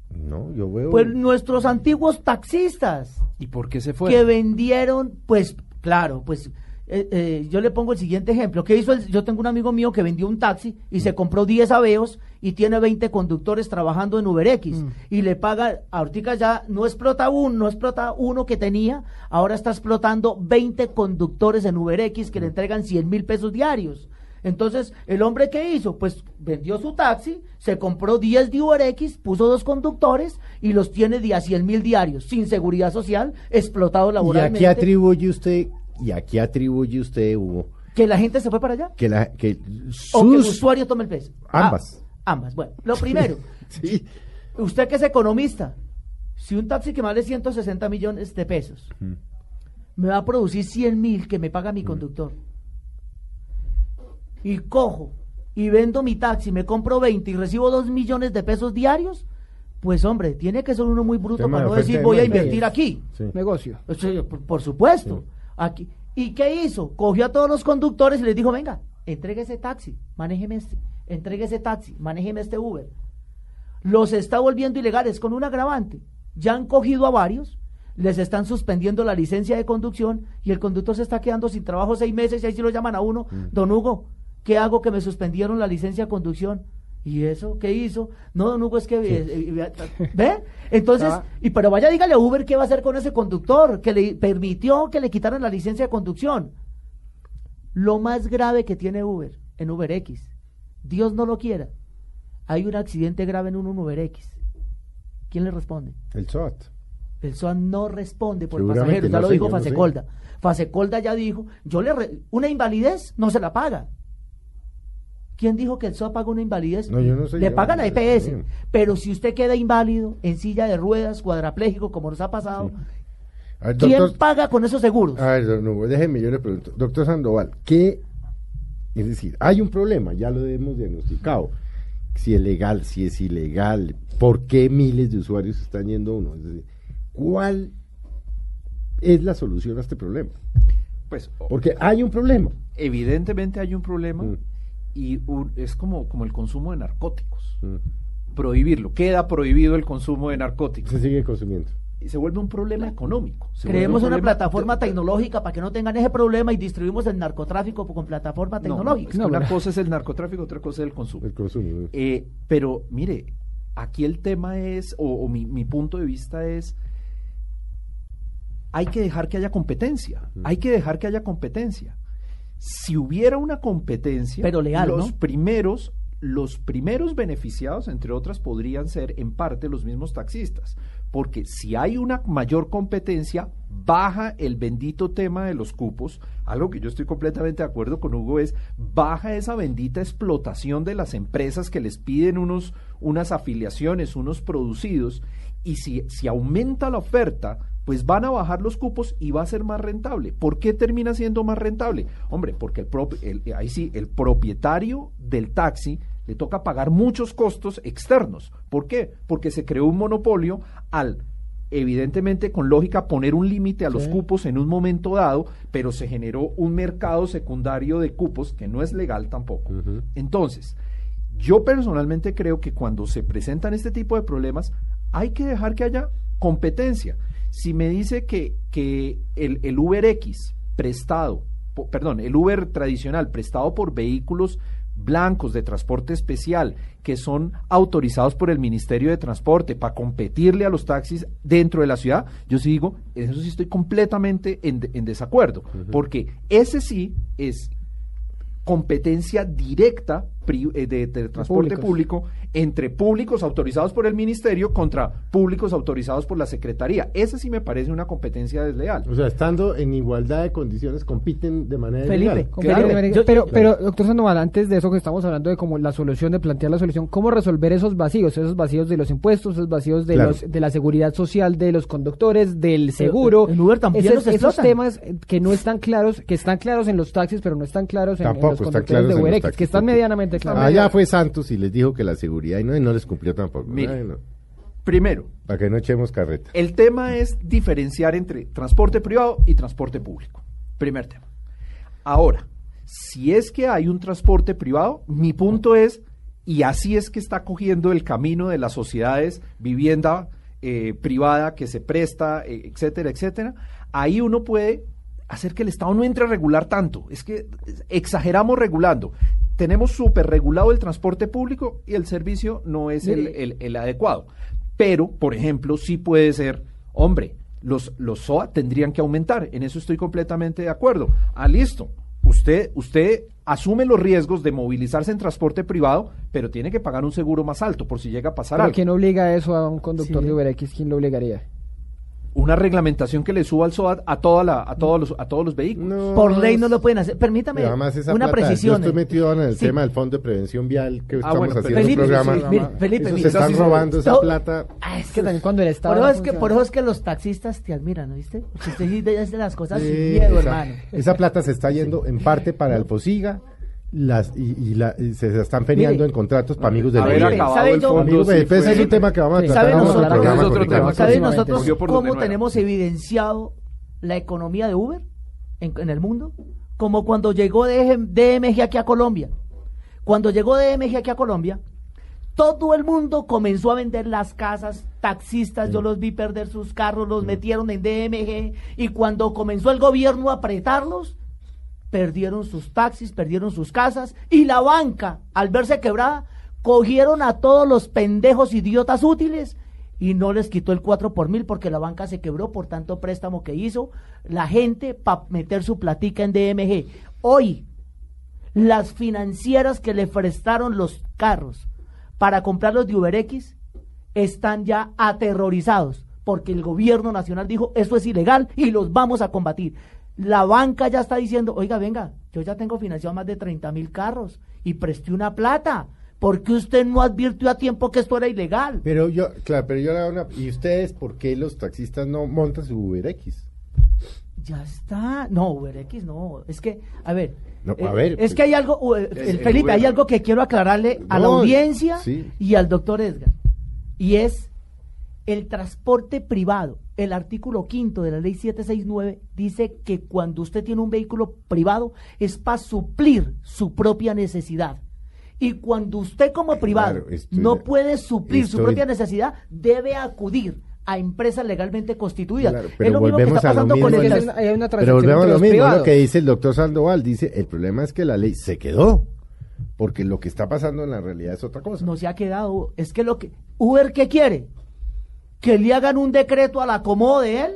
No, yo veo... Pues nuestros antiguos taxistas ¿Y por qué se fue? que vendieron, pues claro, pues eh, eh, yo le pongo el siguiente ejemplo. ¿Qué hizo? el- yo tengo un amigo mío que vendió un taxi y se compró 10 aveos y tiene 20 conductores trabajando en UberX y le paga, ahorita ya no explota uno, no explota uno que tenía, ahora está explotando 20 conductores en UberX que le entregan 100 mil pesos diarios. Entonces, ¿el hombre qué hizo? Pues vendió su taxi, se compró 10 de UberX, puso dos conductores y los tiene de a 100 mil diarios, sin seguridad social, explotado ¿Y a laboralmente. qué atribuye usted, y a qué atribuye usted, Hugo, ¿Que la gente se fue para allá? que, la, que ¿O que el sus... usuario tome el peso? Ah, Ambas. ambas. Bueno, lo primero, Sí. usted que es economista, si un taxi que vale 160 millones de pesos me va a producir 100 mil que me paga mi conductor, y cojo y vendo mi taxi, me compro 20 y recibo 2 millones de pesos diarios, pues hombre, tiene que ser uno muy bruto Tema para no decir voy a invertir aquí. Sí. Negocio. Sí, por, por supuesto. Aquí. ¿Y qué hizo? Cogió a todos los conductores y les dijo, venga, entregue ese taxi, manéjeme este, entregue ese taxi, manéjeme este Uber. Los está volviendo ilegales con un agravante. Ya han cogido a varios, les están suspendiendo la licencia de conducción y el conductor se está quedando sin trabajo seis meses y ahí sí lo llaman a uno. Don Hugo, ¿qué hago que me suspendieron la licencia de conducción? ¿Y eso qué hizo? No, don Hugo, es que... eh, eh, ¿Ve? Entonces, y pero vaya, dígale a Uber qué va a hacer con ese conductor que le permitió que le quitaran la licencia de conducción. Lo más grave que tiene Uber en UberX, Dios no lo quiera, hay un accidente grave en un UberX. ¿Quién le responde? El SOAT. El SOA no responde por pasajeros, ya no lo dijo yo no sé. Fasecolda. Fasecolda ya dijo, yo le re- una invalidez no se la paga. ¿Quién dijo que el SOA paga una invalidez? No, yo no sé, Le yo- pagan a yo- EPS. sí. Pero si usted queda inválido, en silla de ruedas, cuadrapléjico, como nos ha pasado, A ver, ¿quién doctor, paga con esos seguros? a ver, Hugo, déjeme, yo le pregunto. Doctor Sandoval, ¿qué? Es decir, hay un problema, ya lo hemos diagnosticado. Si es legal, si es ilegal, ¿por qué miles de usuarios están yendo a uno? Es decir, ¿cuál es la solución a este problema? Pues Porque hay un problema. evidentemente hay un problema Mm. Y un- es como, como el consumo de narcóticos. Mm. Prohibirlo. Queda prohibido el consumo de narcóticos. Se sigue consumiendo. Y se vuelve un problema económico. Creemos un una plataforma de- tecnológica para que no tengan ese problema y distribuimos el narcotráfico con plataforma No, tecnológica. es que No, una cosa es el narcotráfico, otra cosa es el consumo. El consumo. Eh, pero mire, aquí el tema es, o, o mi, mi punto de vista es, hay que dejar que haya competencia, hay que dejar que haya competencia. Si hubiera una competencia, Pero leal, los ¿no? primeros, los primeros beneficiados, entre otras, podrían ser en parte los mismos taxistas. Porque si hay una mayor competencia, baja el bendito tema de los cupos. Algo que yo estoy completamente de acuerdo con Hugo es, baja esa bendita explotación de las empresas que les piden unos, unas afiliaciones, unos producidos. Y si, si aumenta la oferta, pues van a bajar los cupos y va a ser más rentable. ¿Por qué termina siendo más rentable? Hombre, porque el, prop- el- ahí sí, el propietario del taxi le toca pagar muchos costos externos. ¿Por qué? Porque se creó un monopolio al, evidentemente, con lógica, poner un límite a los Sí. cupos en un momento dado, pero se generó un mercado secundario de cupos que no es legal tampoco. Entonces, yo personalmente creo que cuando se presentan este tipo de problemas, hay que dejar que haya competencia. Si me dice que, que el, el Uber X prestado, perdón, el Uber tradicional prestado por vehículos blancos de transporte especial que son autorizados por el Ministerio de Transporte para competirle a los taxis dentro de la ciudad, yo sí digo, en eso sí estoy completamente en, en desacuerdo, porque ese sí es competencia directa pri- eh, de, de transporte Públicos. público entre públicos autorizados por el ministerio contra públicos autorizados por la secretaría. Esa sí me parece una competencia desleal. O sea, estando en igualdad de condiciones, compiten de manera Felipe, ilegal. Con Claro. Felipe, Yo- pero, pero, doctor Sandoval, antes de eso que estamos hablando de como la solución, de plantear la solución, ¿cómo resolver esos vacíos? Esos vacíos de los impuestos, esos vacíos de, Claro. los, de la seguridad social de los conductores, del seguro. en Uber también Esos- los esos temas eh, que no están claros, que están claros en los taxis, pero no están claros en, los conductores claros de taxis, que están medianamente Allá fue Santos y les dijo que la seguridad y no, y no les cumplió tampoco. Mire. Ay, no. Primero, Para que no echemos carreta. el tema es diferenciar entre transporte privado y transporte público. Primer tema. Ahora, si es que hay un transporte privado, mi punto es, y así es que está cogiendo el camino de las sociedades, vivienda eh, privada que se presta, eh, etcétera, etcétera, ahí uno puede hacer que el Estado no entre a regular tanto. Es que exageramos regulando. Tenemos súper regulado el transporte público y el servicio no es el, el- el adecuado. Pero, por ejemplo, sí puede ser, hombre, los, los SOA tendrían que aumentar. En eso estoy completamente de acuerdo. Ah, listo. Usted, usted asume los riesgos de movilizarse en transporte privado, pero tiene que pagar un seguro más alto por si llega a pasar Pero algo. ¿quién obliga eso a un conductor Sí. de UberX? ¿Quién lo obligaría? Una reglamentación que le suba al SOA a, toda la, a, todos, los, a todos los vehículos. No, Por ley no lo pueden hacer. Permítame Pero además esa una plata, precisión. Yo estoy metido ahora en el Sí. tema del Fondo de Prevención Vial que estamos bueno, pero- haciendo Felipe, un programa. sí, Felipe, Esos se están robando esa todo- plata. Ah, Es que también cuando el Estado Por eso, es que, por eso es que los taxistas te admiran, ¿no viste? Porque usted hace las cosas sin miedo, esa, hermano. esa plata se está yendo en parte para el Posiga las, y, y la- y se están peleando Mire. en contratos para amigos del gobierno. acabado ¿sabe el yo- fondo. Amigos, sí fue- es un tema que vamos a Sí. tratar ¿Sabe en otro nosotros- ¿Saben nosotros cómo tenemos evidenciado la economía de Uber en, en el mundo? Como cuando llegó DMG aquí a Colombia. Cuando llegó DMG aquí a Colombia, todo el mundo comenzó a vender las casas, taxistas, yo los vi perder sus carros, los metieron en DMG y cuando comenzó el gobierno a apretarlos, perdieron sus taxis, perdieron sus casas y la banca, al verse quebrada, cogieron a todos los pendejos idiotas útiles y no les quitó el 4 por mil porque la banca se quebró por tanto préstamo que hizo la gente para meter su platica en DMG. Hoy, las financieras que le prestaron los carros para comprarlos de UberX están ya aterrorizados porque el gobierno nacional dijo eso es ilegal y los vamos a combatir. La banca ya está diciendo, oiga, venga, yo ya tengo financiado más de 30 mil carros y presté una plata. ¿Por qué usted no advirtió a tiempo que esto era ilegal? Pero yo, claro, pero yo le hago una... ¿Y ustedes por qué los taxistas no montan su UberX? Ya está. No, UberX no. Es que, a ver. No, a eh, ver, Es pues- que hay algo, uh, eh, El- el el Felipe, hay algo que quiero aclararle a la audiencia sí. y al doctor Edgar. Y es el transporte privado. El artículo quinto de la ley 769 dice que cuando usted tiene un vehículo privado es para suplir su propia necesidad. Y cuando usted como privado Claro, estoy no de- puede suplir su propia necesidad, debe acudir a empresas legalmente constituidas. Claro, es pero lo mismo que volvemos está a lo pasando mismo con el Hay una Pero volvemos a lo mismo, lo que dice el doctor Sandoval. Dice, el problema es que la ley se quedó. Porque lo que está pasando en la realidad es otra cosa. no se ha quedado. Es que lo que. Uber, ¿qué quiere? Que le hagan un decreto al acomodo de él,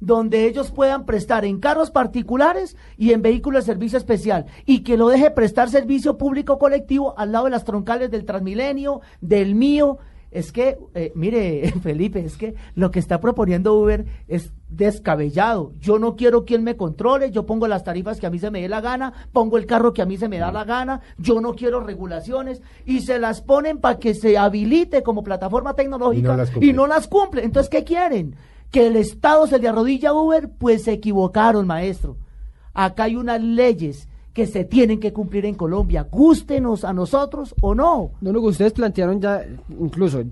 donde ellos puedan prestar en carros particulares y en vehículos de servicio especial y que lo deje prestar servicio público colectivo al lado de las troncales del Transmilenio, del mío. Es que, eh, mire, Felipe, es que lo que está proponiendo Uber es descabellado. Yo no quiero quien me controle, yo pongo las tarifas que a mí se me dé la gana, pongo el carro que a mí se me da la gana, yo no quiero regulaciones y se las ponen para que se habilite como plataforma tecnológica Y no las cumple. y no las cumple. Entonces, ¿qué quieren? Que el Estado se le arrodilla a Uber, pues se equivocaron, maestro. Acá hay unas leyes que se tienen que cumplir en Colombia, gústenos a nosotros o no. No, lo que ustedes plantearon ya, incluso,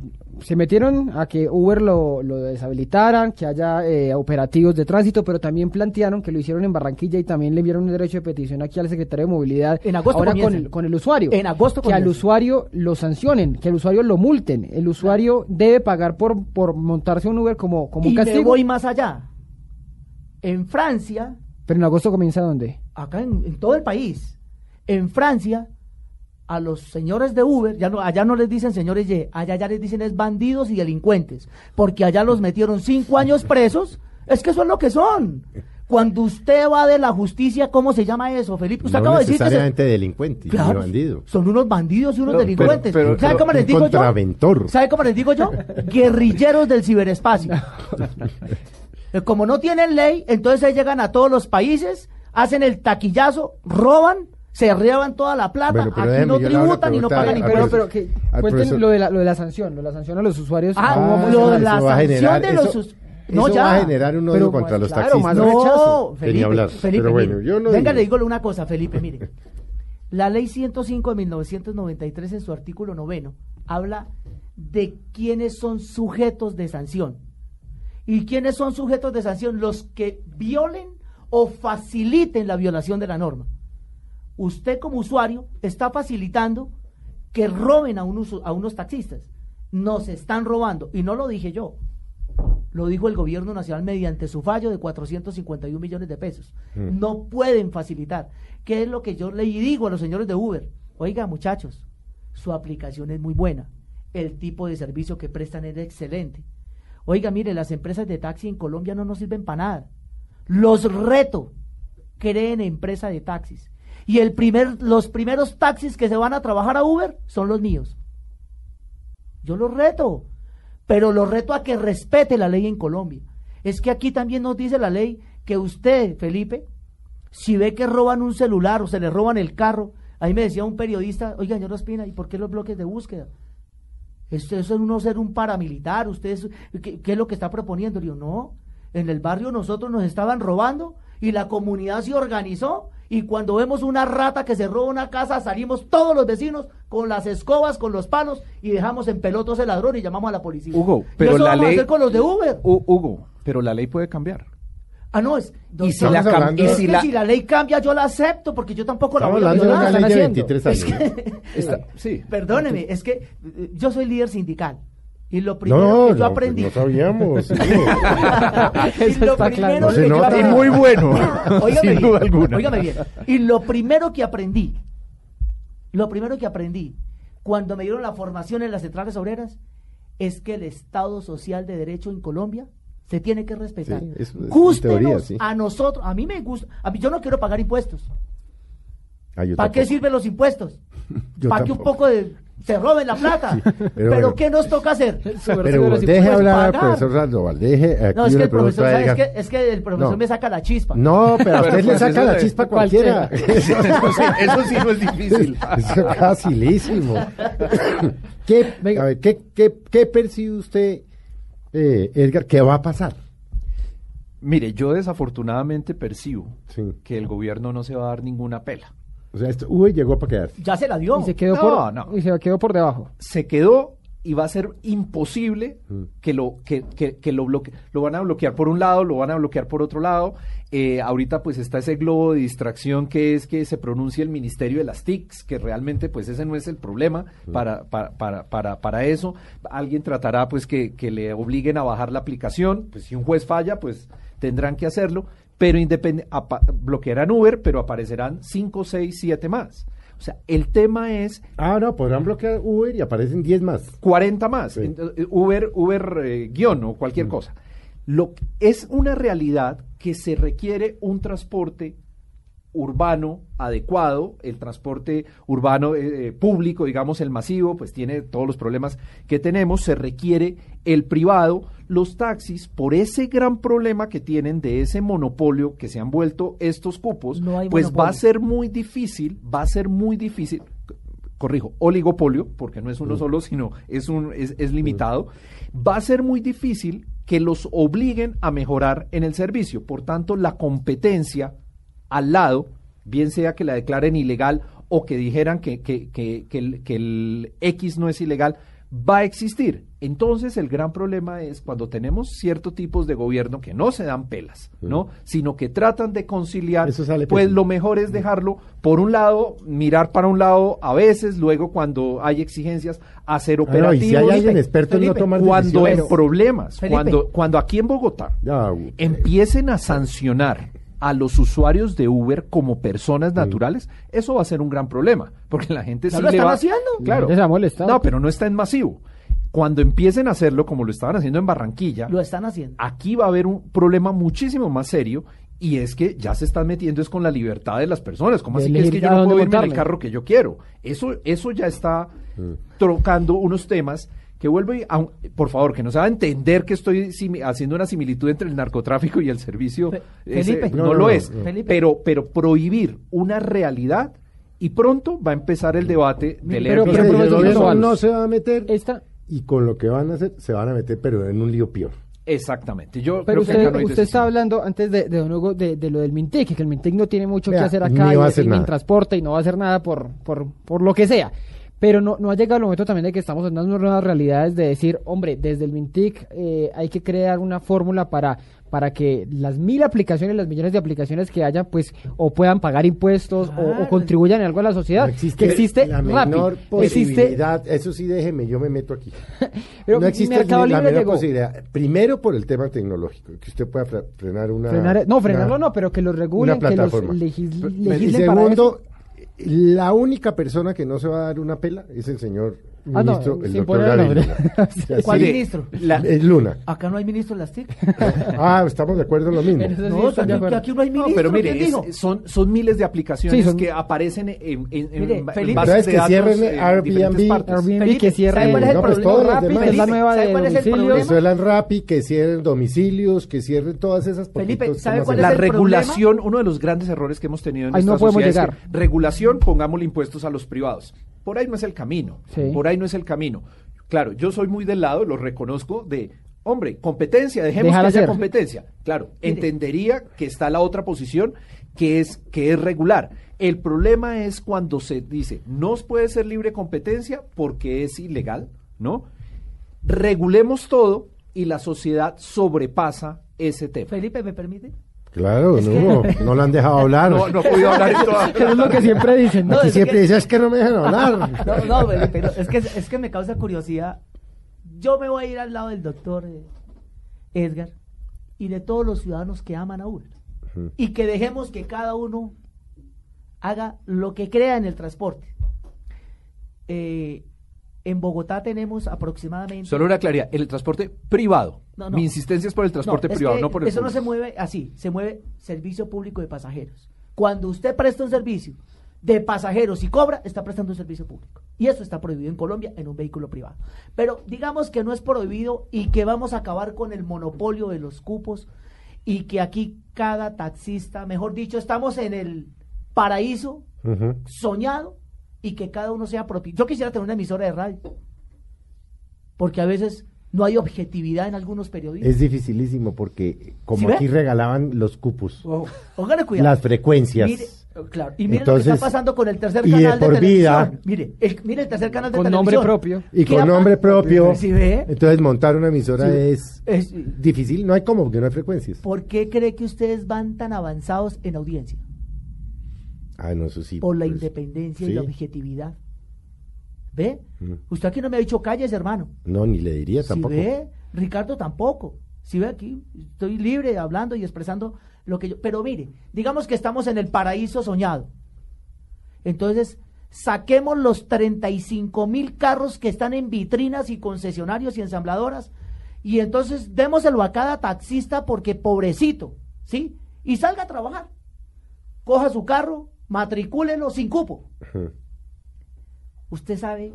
se metieron a que Uber lo, lo deshabilitaran, que haya eh, operativos de tránsito, pero también plantearon que lo hicieron en Barranquilla y también le enviaron un derecho de petición aquí al secretario de Movilidad. En agosto Ahora con el, con el usuario. En agosto Que al usuario lo sancionen, que al usuario lo multen. El usuario debe pagar por, por montarse un Uber como, como un y me castigo. voy más allá. En Francia, Pero en agosto comienza dónde? acá en, en todo el país, en Francia, a los señores de Uber, ya no, allá no les dicen señores Y, allá ya les dicen es bandidos y delincuentes, porque allá los metieron cinco años presos, es que eso es lo que son. Cuando usted va de la justicia, ¿cómo se llama eso, Felipe? Usted no acaba de decir que se- delincuente, ni Claro, bandido. son unos bandidos y unos No, delincuentes. pero- ¿Sabe pero cómo les digo yo? contraventor. ¿Sabe cómo les digo yo? Guerrilleros del ciberespacio. Como no tienen ley, entonces ellos llegan a todos los países, hacen el taquillazo, roban, se roban toda la plata, Bueno, pero aquí déjeme, no tributan y no pagan impuestos. pero que cuenten lo de, la, lo de la sanción, lo de la sanción a los usuarios. Ah, ¿cómo vamos a lo de la sanción de los eso- sus- no, eso ya. va a generar un odio Pero contra los claro, taxistas. No, Felipe, hablar. Felipe, Pero bueno, yo no venga, digo. le digo una cosa, Felipe, mire. La ley 105 de 1993 en su artículo noveno habla de quiénes son sujetos de sanción. ¿Y quiénes son sujetos de sanción? Los que violen o faciliten la violación de la norma. Usted como usuario está facilitando que roben a, un a unos taxistas. Nos están robando. Y no lo dije yo. Lo dijo el gobierno nacional mediante su fallo de 451 millones de pesos. Mm. No pueden facilitar. ¿Qué es lo que yo le digo a los señores de Uber? Oiga, muchachos, su aplicación es muy buena. El tipo de servicio que prestan es excelente. Oiga, mire, las empresas de taxi en Colombia no nos sirven para nada. Los reto, creen empresa de taxis. Y el primer, los primeros taxis que se van a trabajar a Uber son los míos. Yo los reto, pero los reto a que respete la ley en Colombia. Es que aquí también nos dice la ley que usted, Felipe, si ve que roban un celular o se le roban el carro, ahí me decía un periodista, oiga, señor Ospina, ¿y por qué los bloques de búsqueda? Eso, eso es uno ser un paramilitar, usted ¿qué, es lo que está proponiendo? Le no, en el barrio nosotros nos estaban robando y la comunidad se organizó y cuando vemos una rata que se roba una casa salimos todos los vecinos con las escobas, con los palos y dejamos en pelotos el ladrón y llamamos a la policía. Hugo, Y pero eso la vamos a ley- hacer con los de Uber. Hu- Hugo, pero la ley puede cambiar. Ah, no, es. Y si la hablando- y es si que la- si la ley cambia, yo la acepto, porque yo tampoco la voy a hablando de violar. una ley de están 23 Es años. que- Está- sí. Perdóneme, es que eh, yo soy líder sindical. Y lo primero No, que yo no, aprendí. no sabíamos. sí. y Eso lo está claro. primero No yo aprendí- Y muy bueno, Óigame sin bien, duda alguna. óigame bien. Y lo primero que aprendí, lo primero que aprendí cuando me dieron la formación en las centrales obreras es que el Estado Social de Derecho en Colombia se tiene que respetar. Sí, es Gústenos teoría, sí. a nosotros, a mí me gusta, a mí yo no quiero pagar impuestos. Ah, ¿Para qué sirven los impuestos? Para que un poco de se roben la plata. pero pero bueno. ¿qué nos toca hacer? Pero deje hablar al pagar. profesor Sandoval. Deje, aquí No, es que el profesor. Es que el profesor No. me saca la chispa. No, pero a Pero usted le pues saca la es- chispa cualquiera. cualquiera. Eso sí, eso sí no es difícil. Es facilísimo. ¿Qué, Venga. a ver, ¿qué, qué, qué percibe usted, eh, Edgar, que va a pasar? Mire, yo desafortunadamente percibo Sí. que el gobierno no se va a dar ninguna pela. O sea, esto, Uy llegó para quedarse. Ya se la dio. Y se quedó No, por, no. y se quedó por debajo. Se quedó y va a ser imposible Mm. que lo que, que, que lo bloque lo van a bloquear por un lado lo van a bloquear por otro lado Eh, ahorita pues está ese globo de distracción que es que se pronuncie el ministerio de las TICs que realmente pues ese no es el problema para, para, para, para, para eso alguien tratará pues que, que le obliguen a bajar la aplicación pues si un juez falla pues tendrán que hacerlo pero bloquearán Uber pero aparecerán 5, 6, 7 más o sea el tema es Ah, no, podrán bloquear Uber y aparecen 10 más. 40 más. Sí. Eh, Uber, Uber eh, guion o cualquier cosa. Lo, es una realidad que se requiere un transporte urbano adecuado, el transporte urbano eh, eh, público, digamos el masivo, pues tiene todos los problemas que tenemos, se requiere el privado, los taxis, por ese gran problema que tienen de ese monopolio que se han vuelto estos cupos, pues va a ser muy difícil, va a ser muy difícil, corrijo, oligopolio, porque no es uno mm. solo, sino es, un, es, es limitado, va a ser muy difícil que los obliguen a mejorar en el servicio. Por tanto, la competencia al lado, bien sea que la declaren ilegal o que dijeran que, que, que, el, que el X no es ilegal, va a existir. Entonces el gran problema es cuando tenemos ciertos tipos de gobierno que no se dan pelas, ¿no? Sino que tratan de conciliar, pues lo mejor es dejarlo por un lado, mirar para un lado a veces, luego cuando hay exigencias hacer operativos. y si hay alguien experto en no tomar cuando en problemas, cuando cuando aquí en Bogotá empiecen a sancionar a los usuarios de Uber como personas naturales, eso va a ser un gran problema, porque la gente sí lo están haciendo? Claro. No, pero no está en masivo. Cuando empiecen a hacerlo como lo estaban haciendo en Barranquilla, lo están haciendo. Aquí va a haber un problema muchísimo más serio y es que ya se están metiendo es con la libertad de las personas. ¿Cómo así que es que yo no puedo irme en el carro que yo quiero? Eso, eso ya está mm. trocando unos temas que vuelvo y, por favor, que no se va a entender que estoy haciendo una similitud entre el narcotráfico y el servicio. Felipe, no, lo es. Pero, pero prohibir una realidad y pronto va a empezar el debate del pero, pero, no se va a meter Esta... y con lo que van a hacer se van a meter pero en un lío peor. Exactamente. Yo pero usted, usted está hablando antes de, de, de, lo del Mintec, que el Mintec no tiene mucho que hacer acá y, en transporte y no va a hacer nada por, por, por lo que sea. Pero no, no ha llegado el momento también de que estamos en unas nuevas realidades de decir, hombre, desde el Mintic eh, hay que crear una fórmula para para que las mil aplicaciones, las millones de aplicaciones que haya, pues o puedan pagar impuestos o, contribuyan en algo a la sociedad. existe, que existe la menor posibilidad, eso sí déjeme, yo me meto aquí. Pero no existe la menor posibilidad. Primero por el tema tecnológico, que usted pueda frenar una... no, frenarlo no, pero que lo regulen, que los legislen y segundo, la única persona que no se va a dar una pela es el señor Ah, ministro, el doctor Gaviria. ¿Cuál ministro? La, Luna. Acá no hay ministro de las TIC. ah, estamos de acuerdo en lo mismo. No, aquí, aquí, no hay ministro. pero mire, son, son miles de aplicaciones que aparecen en, en, mire, en, Felipe, bases de que cierren Airbnb, Airbnb que cierren cuál es el no, pues demás. Es la nueva de domicilios. Que el Rappi, que cierren domicilios, que cierren todas esas Felipe, ¿sabe cuál es La regulación, uno de los grandes errores que hemos tenido en nuestra sociedad es regulación, pongámosle impuestos a los privados. Por ahí no es el camino. Por ahí no es el camino. Claro, yo soy muy del lado, lo reconozco, de, hombre, competencia, dejemos que haya competencia. Claro, entendería que está la otra posición, que es, que es regular. El problema es cuando se dice, no puede ser libre competencia porque es ilegal, ¿no? Regulemos todo y la sociedad sobrepasa ese tema. Felipe, ¿me permite? Claro, no, no lo han dejado hablar. No, no he podido hablar Eso es lo que siempre dicen. No, siempre dicen, es que no me dejan hablar. No, no, pero es que, es que me causa curiosidad. Yo me voy a ir al lado del doctor eh, Edgar y de todos los ciudadanos que aman a Uber. Y que dejemos que cada uno haga lo que crea en el transporte. Eh, en Bogotá tenemos aproximadamente. Solo una claridad: el transporte privado. Mi insistencia es por el transporte privado, no por el Eso no se mueve así, se mueve servicio público de pasajeros. Cuando usted presta un servicio de pasajeros y cobra, está prestando un servicio público. Y eso está prohibido en Colombia en un vehículo privado. Pero digamos que no es prohibido y que vamos a acabar con el monopolio de los cupos y que aquí cada taxista, mejor dicho, estamos en el paraíso soñado y que cada uno sea propio. Yo quisiera tener una emisora de radio, porque a veces no hay objetividad en algunos periodistas. Es dificilísimo porque como aquí regalaban los cupos, oh, cuidado. las frecuencias. claro, y miren lo que está pasando con el tercer canal de, televisión. mire, el, mire el tercer canal de con nombre propio. Y con nombre propio. Entonces montar una emisora es, es, difícil, no hay como que no hay frecuencias. ¿Por qué cree que ustedes van tan avanzados en audiencia? Ah, no, eso sí. Por la pues, independencia y la objetividad. ¿Ve? Usted aquí no me ha dicho calles, hermano. No, ni le diría tampoco. ve? Ricardo tampoco. Si ve aquí, estoy libre hablando y expresando lo que yo. Pero mire, digamos que estamos en el paraíso soñado. Entonces, saquemos los 35 mil carros que están en vitrinas y concesionarios y ensambladoras y entonces démoselo a cada taxista porque pobrecito, ¿sí? Y salga a trabajar. Coja su carro, matricúlelo sin cupo. ¿Usted sabe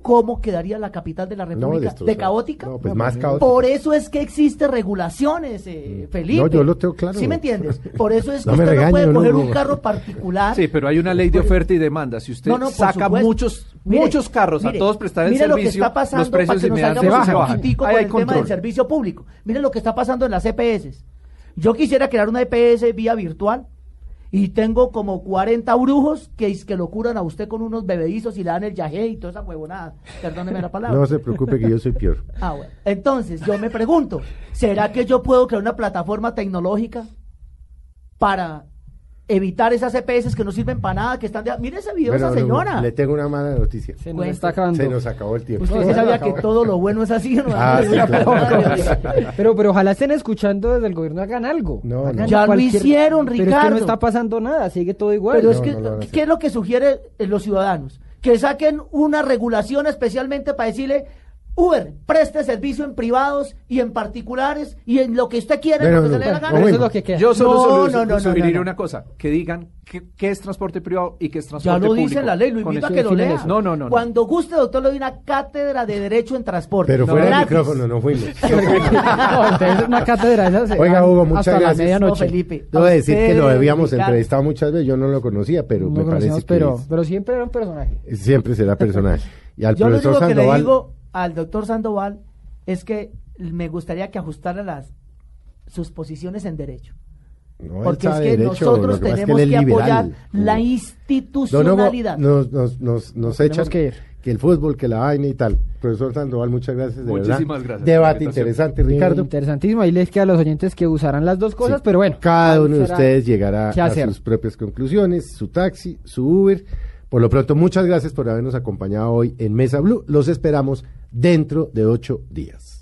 cómo quedaría la capital de la República? ¿De caótica? No, pues más caótica. Por eso es que existe regulaciones, eh, Felipe. No, yo lo tengo claro. ¿Sí me entiendes? Por eso es que No usted regañe, no puede coger no. un carro particular. Sí, pero hay una ley de oferta y demanda. Si usted No, no, por saca supuesto. muchos Mire, muchos carros mire, a todos prestar el mire lo que servicio, está pasando los precios para que nos se un bajan. poquitico Ahí con hay el tema del servicio público. Mire lo que está pasando en las EPS. Yo quisiera crear una EPS vía virtual y tengo como 40 brujos que, es que lo curan a usted con unos bebedizos y le dan el yagé y toda esa huevonada. Perdóneme la palabra. No se preocupe que yo soy peor. Ah, bueno. Entonces, yo me pregunto, ¿será que yo puedo crear una plataforma tecnológica para evitar esas EPS que no sirven para nada, que están de... Mire ese video de Bueno, esa no, señora. le tengo una mala noticia. Se nos Cuente. está acabando. Se nos acabó el tiempo. Usted No, se sabía que todo lo bueno es así, ¿no? Ah, sí, claro. Pero, pero ojalá estén escuchando desde el gobierno, hagan algo. No, Hagan no. Ya lo cualquier- hicieron, Pero es que no Ricardo. está pasando nada, sigue todo igual. Pero es que, lo. ¿qué es lo que sugiere eh, los ciudadanos? Que saquen una regulación especialmente para decirle, Uber, preste servicio en privados y en particulares y en lo que usted quiera, Bueno, lo que se no, le dé la gana. Eso es bueno. lo que queda. Yo solo No, solo no, no, no, sugeriría no, no. una cosa, que digan qué, qué es transporte privado y qué es Ya transporte lo público. dice la ley, lo invito a que lo lea. No, no, no. Cuando guste, doctor, le doy una cátedra de Derecho en Transporte. Pero fuera del micrófono, no fuimos. no, entonces una cátedra Oiga, Hugo, muchas hasta la gracias. medianoche. No, Felipe. Debo a decir que lo habíamos entrevistado muchas veces, yo no lo conocía, pero No me parece que pero, es- pero siempre era un personaje. siempre será personaje. Y al Yo lo profesor único que le Sandoval, digo al doctor Sandoval es que me gustaría que ajustara las sus posiciones en derecho. no, Porque es que derecho, nosotros que es tenemos que, apoyar la institucionalidad. Hugo, nos, nos, nos, echan que que, el fútbol, que la vaina y tal. Profesor Sandoval, muchas gracias. De Muchísimas verdad. gracias Debate interesante, Eh, Ricardo. interesantísimo. Ahí les queda a los oyentes que usarán las dos cosas, Sí. pero bueno. Cada uno de ustedes llegará a sus propias conclusiones, su taxi, su Uber. Por lo pronto, muchas gracias por habernos acompañado hoy en Mesa Blue. Los esperamos dentro de ocho días.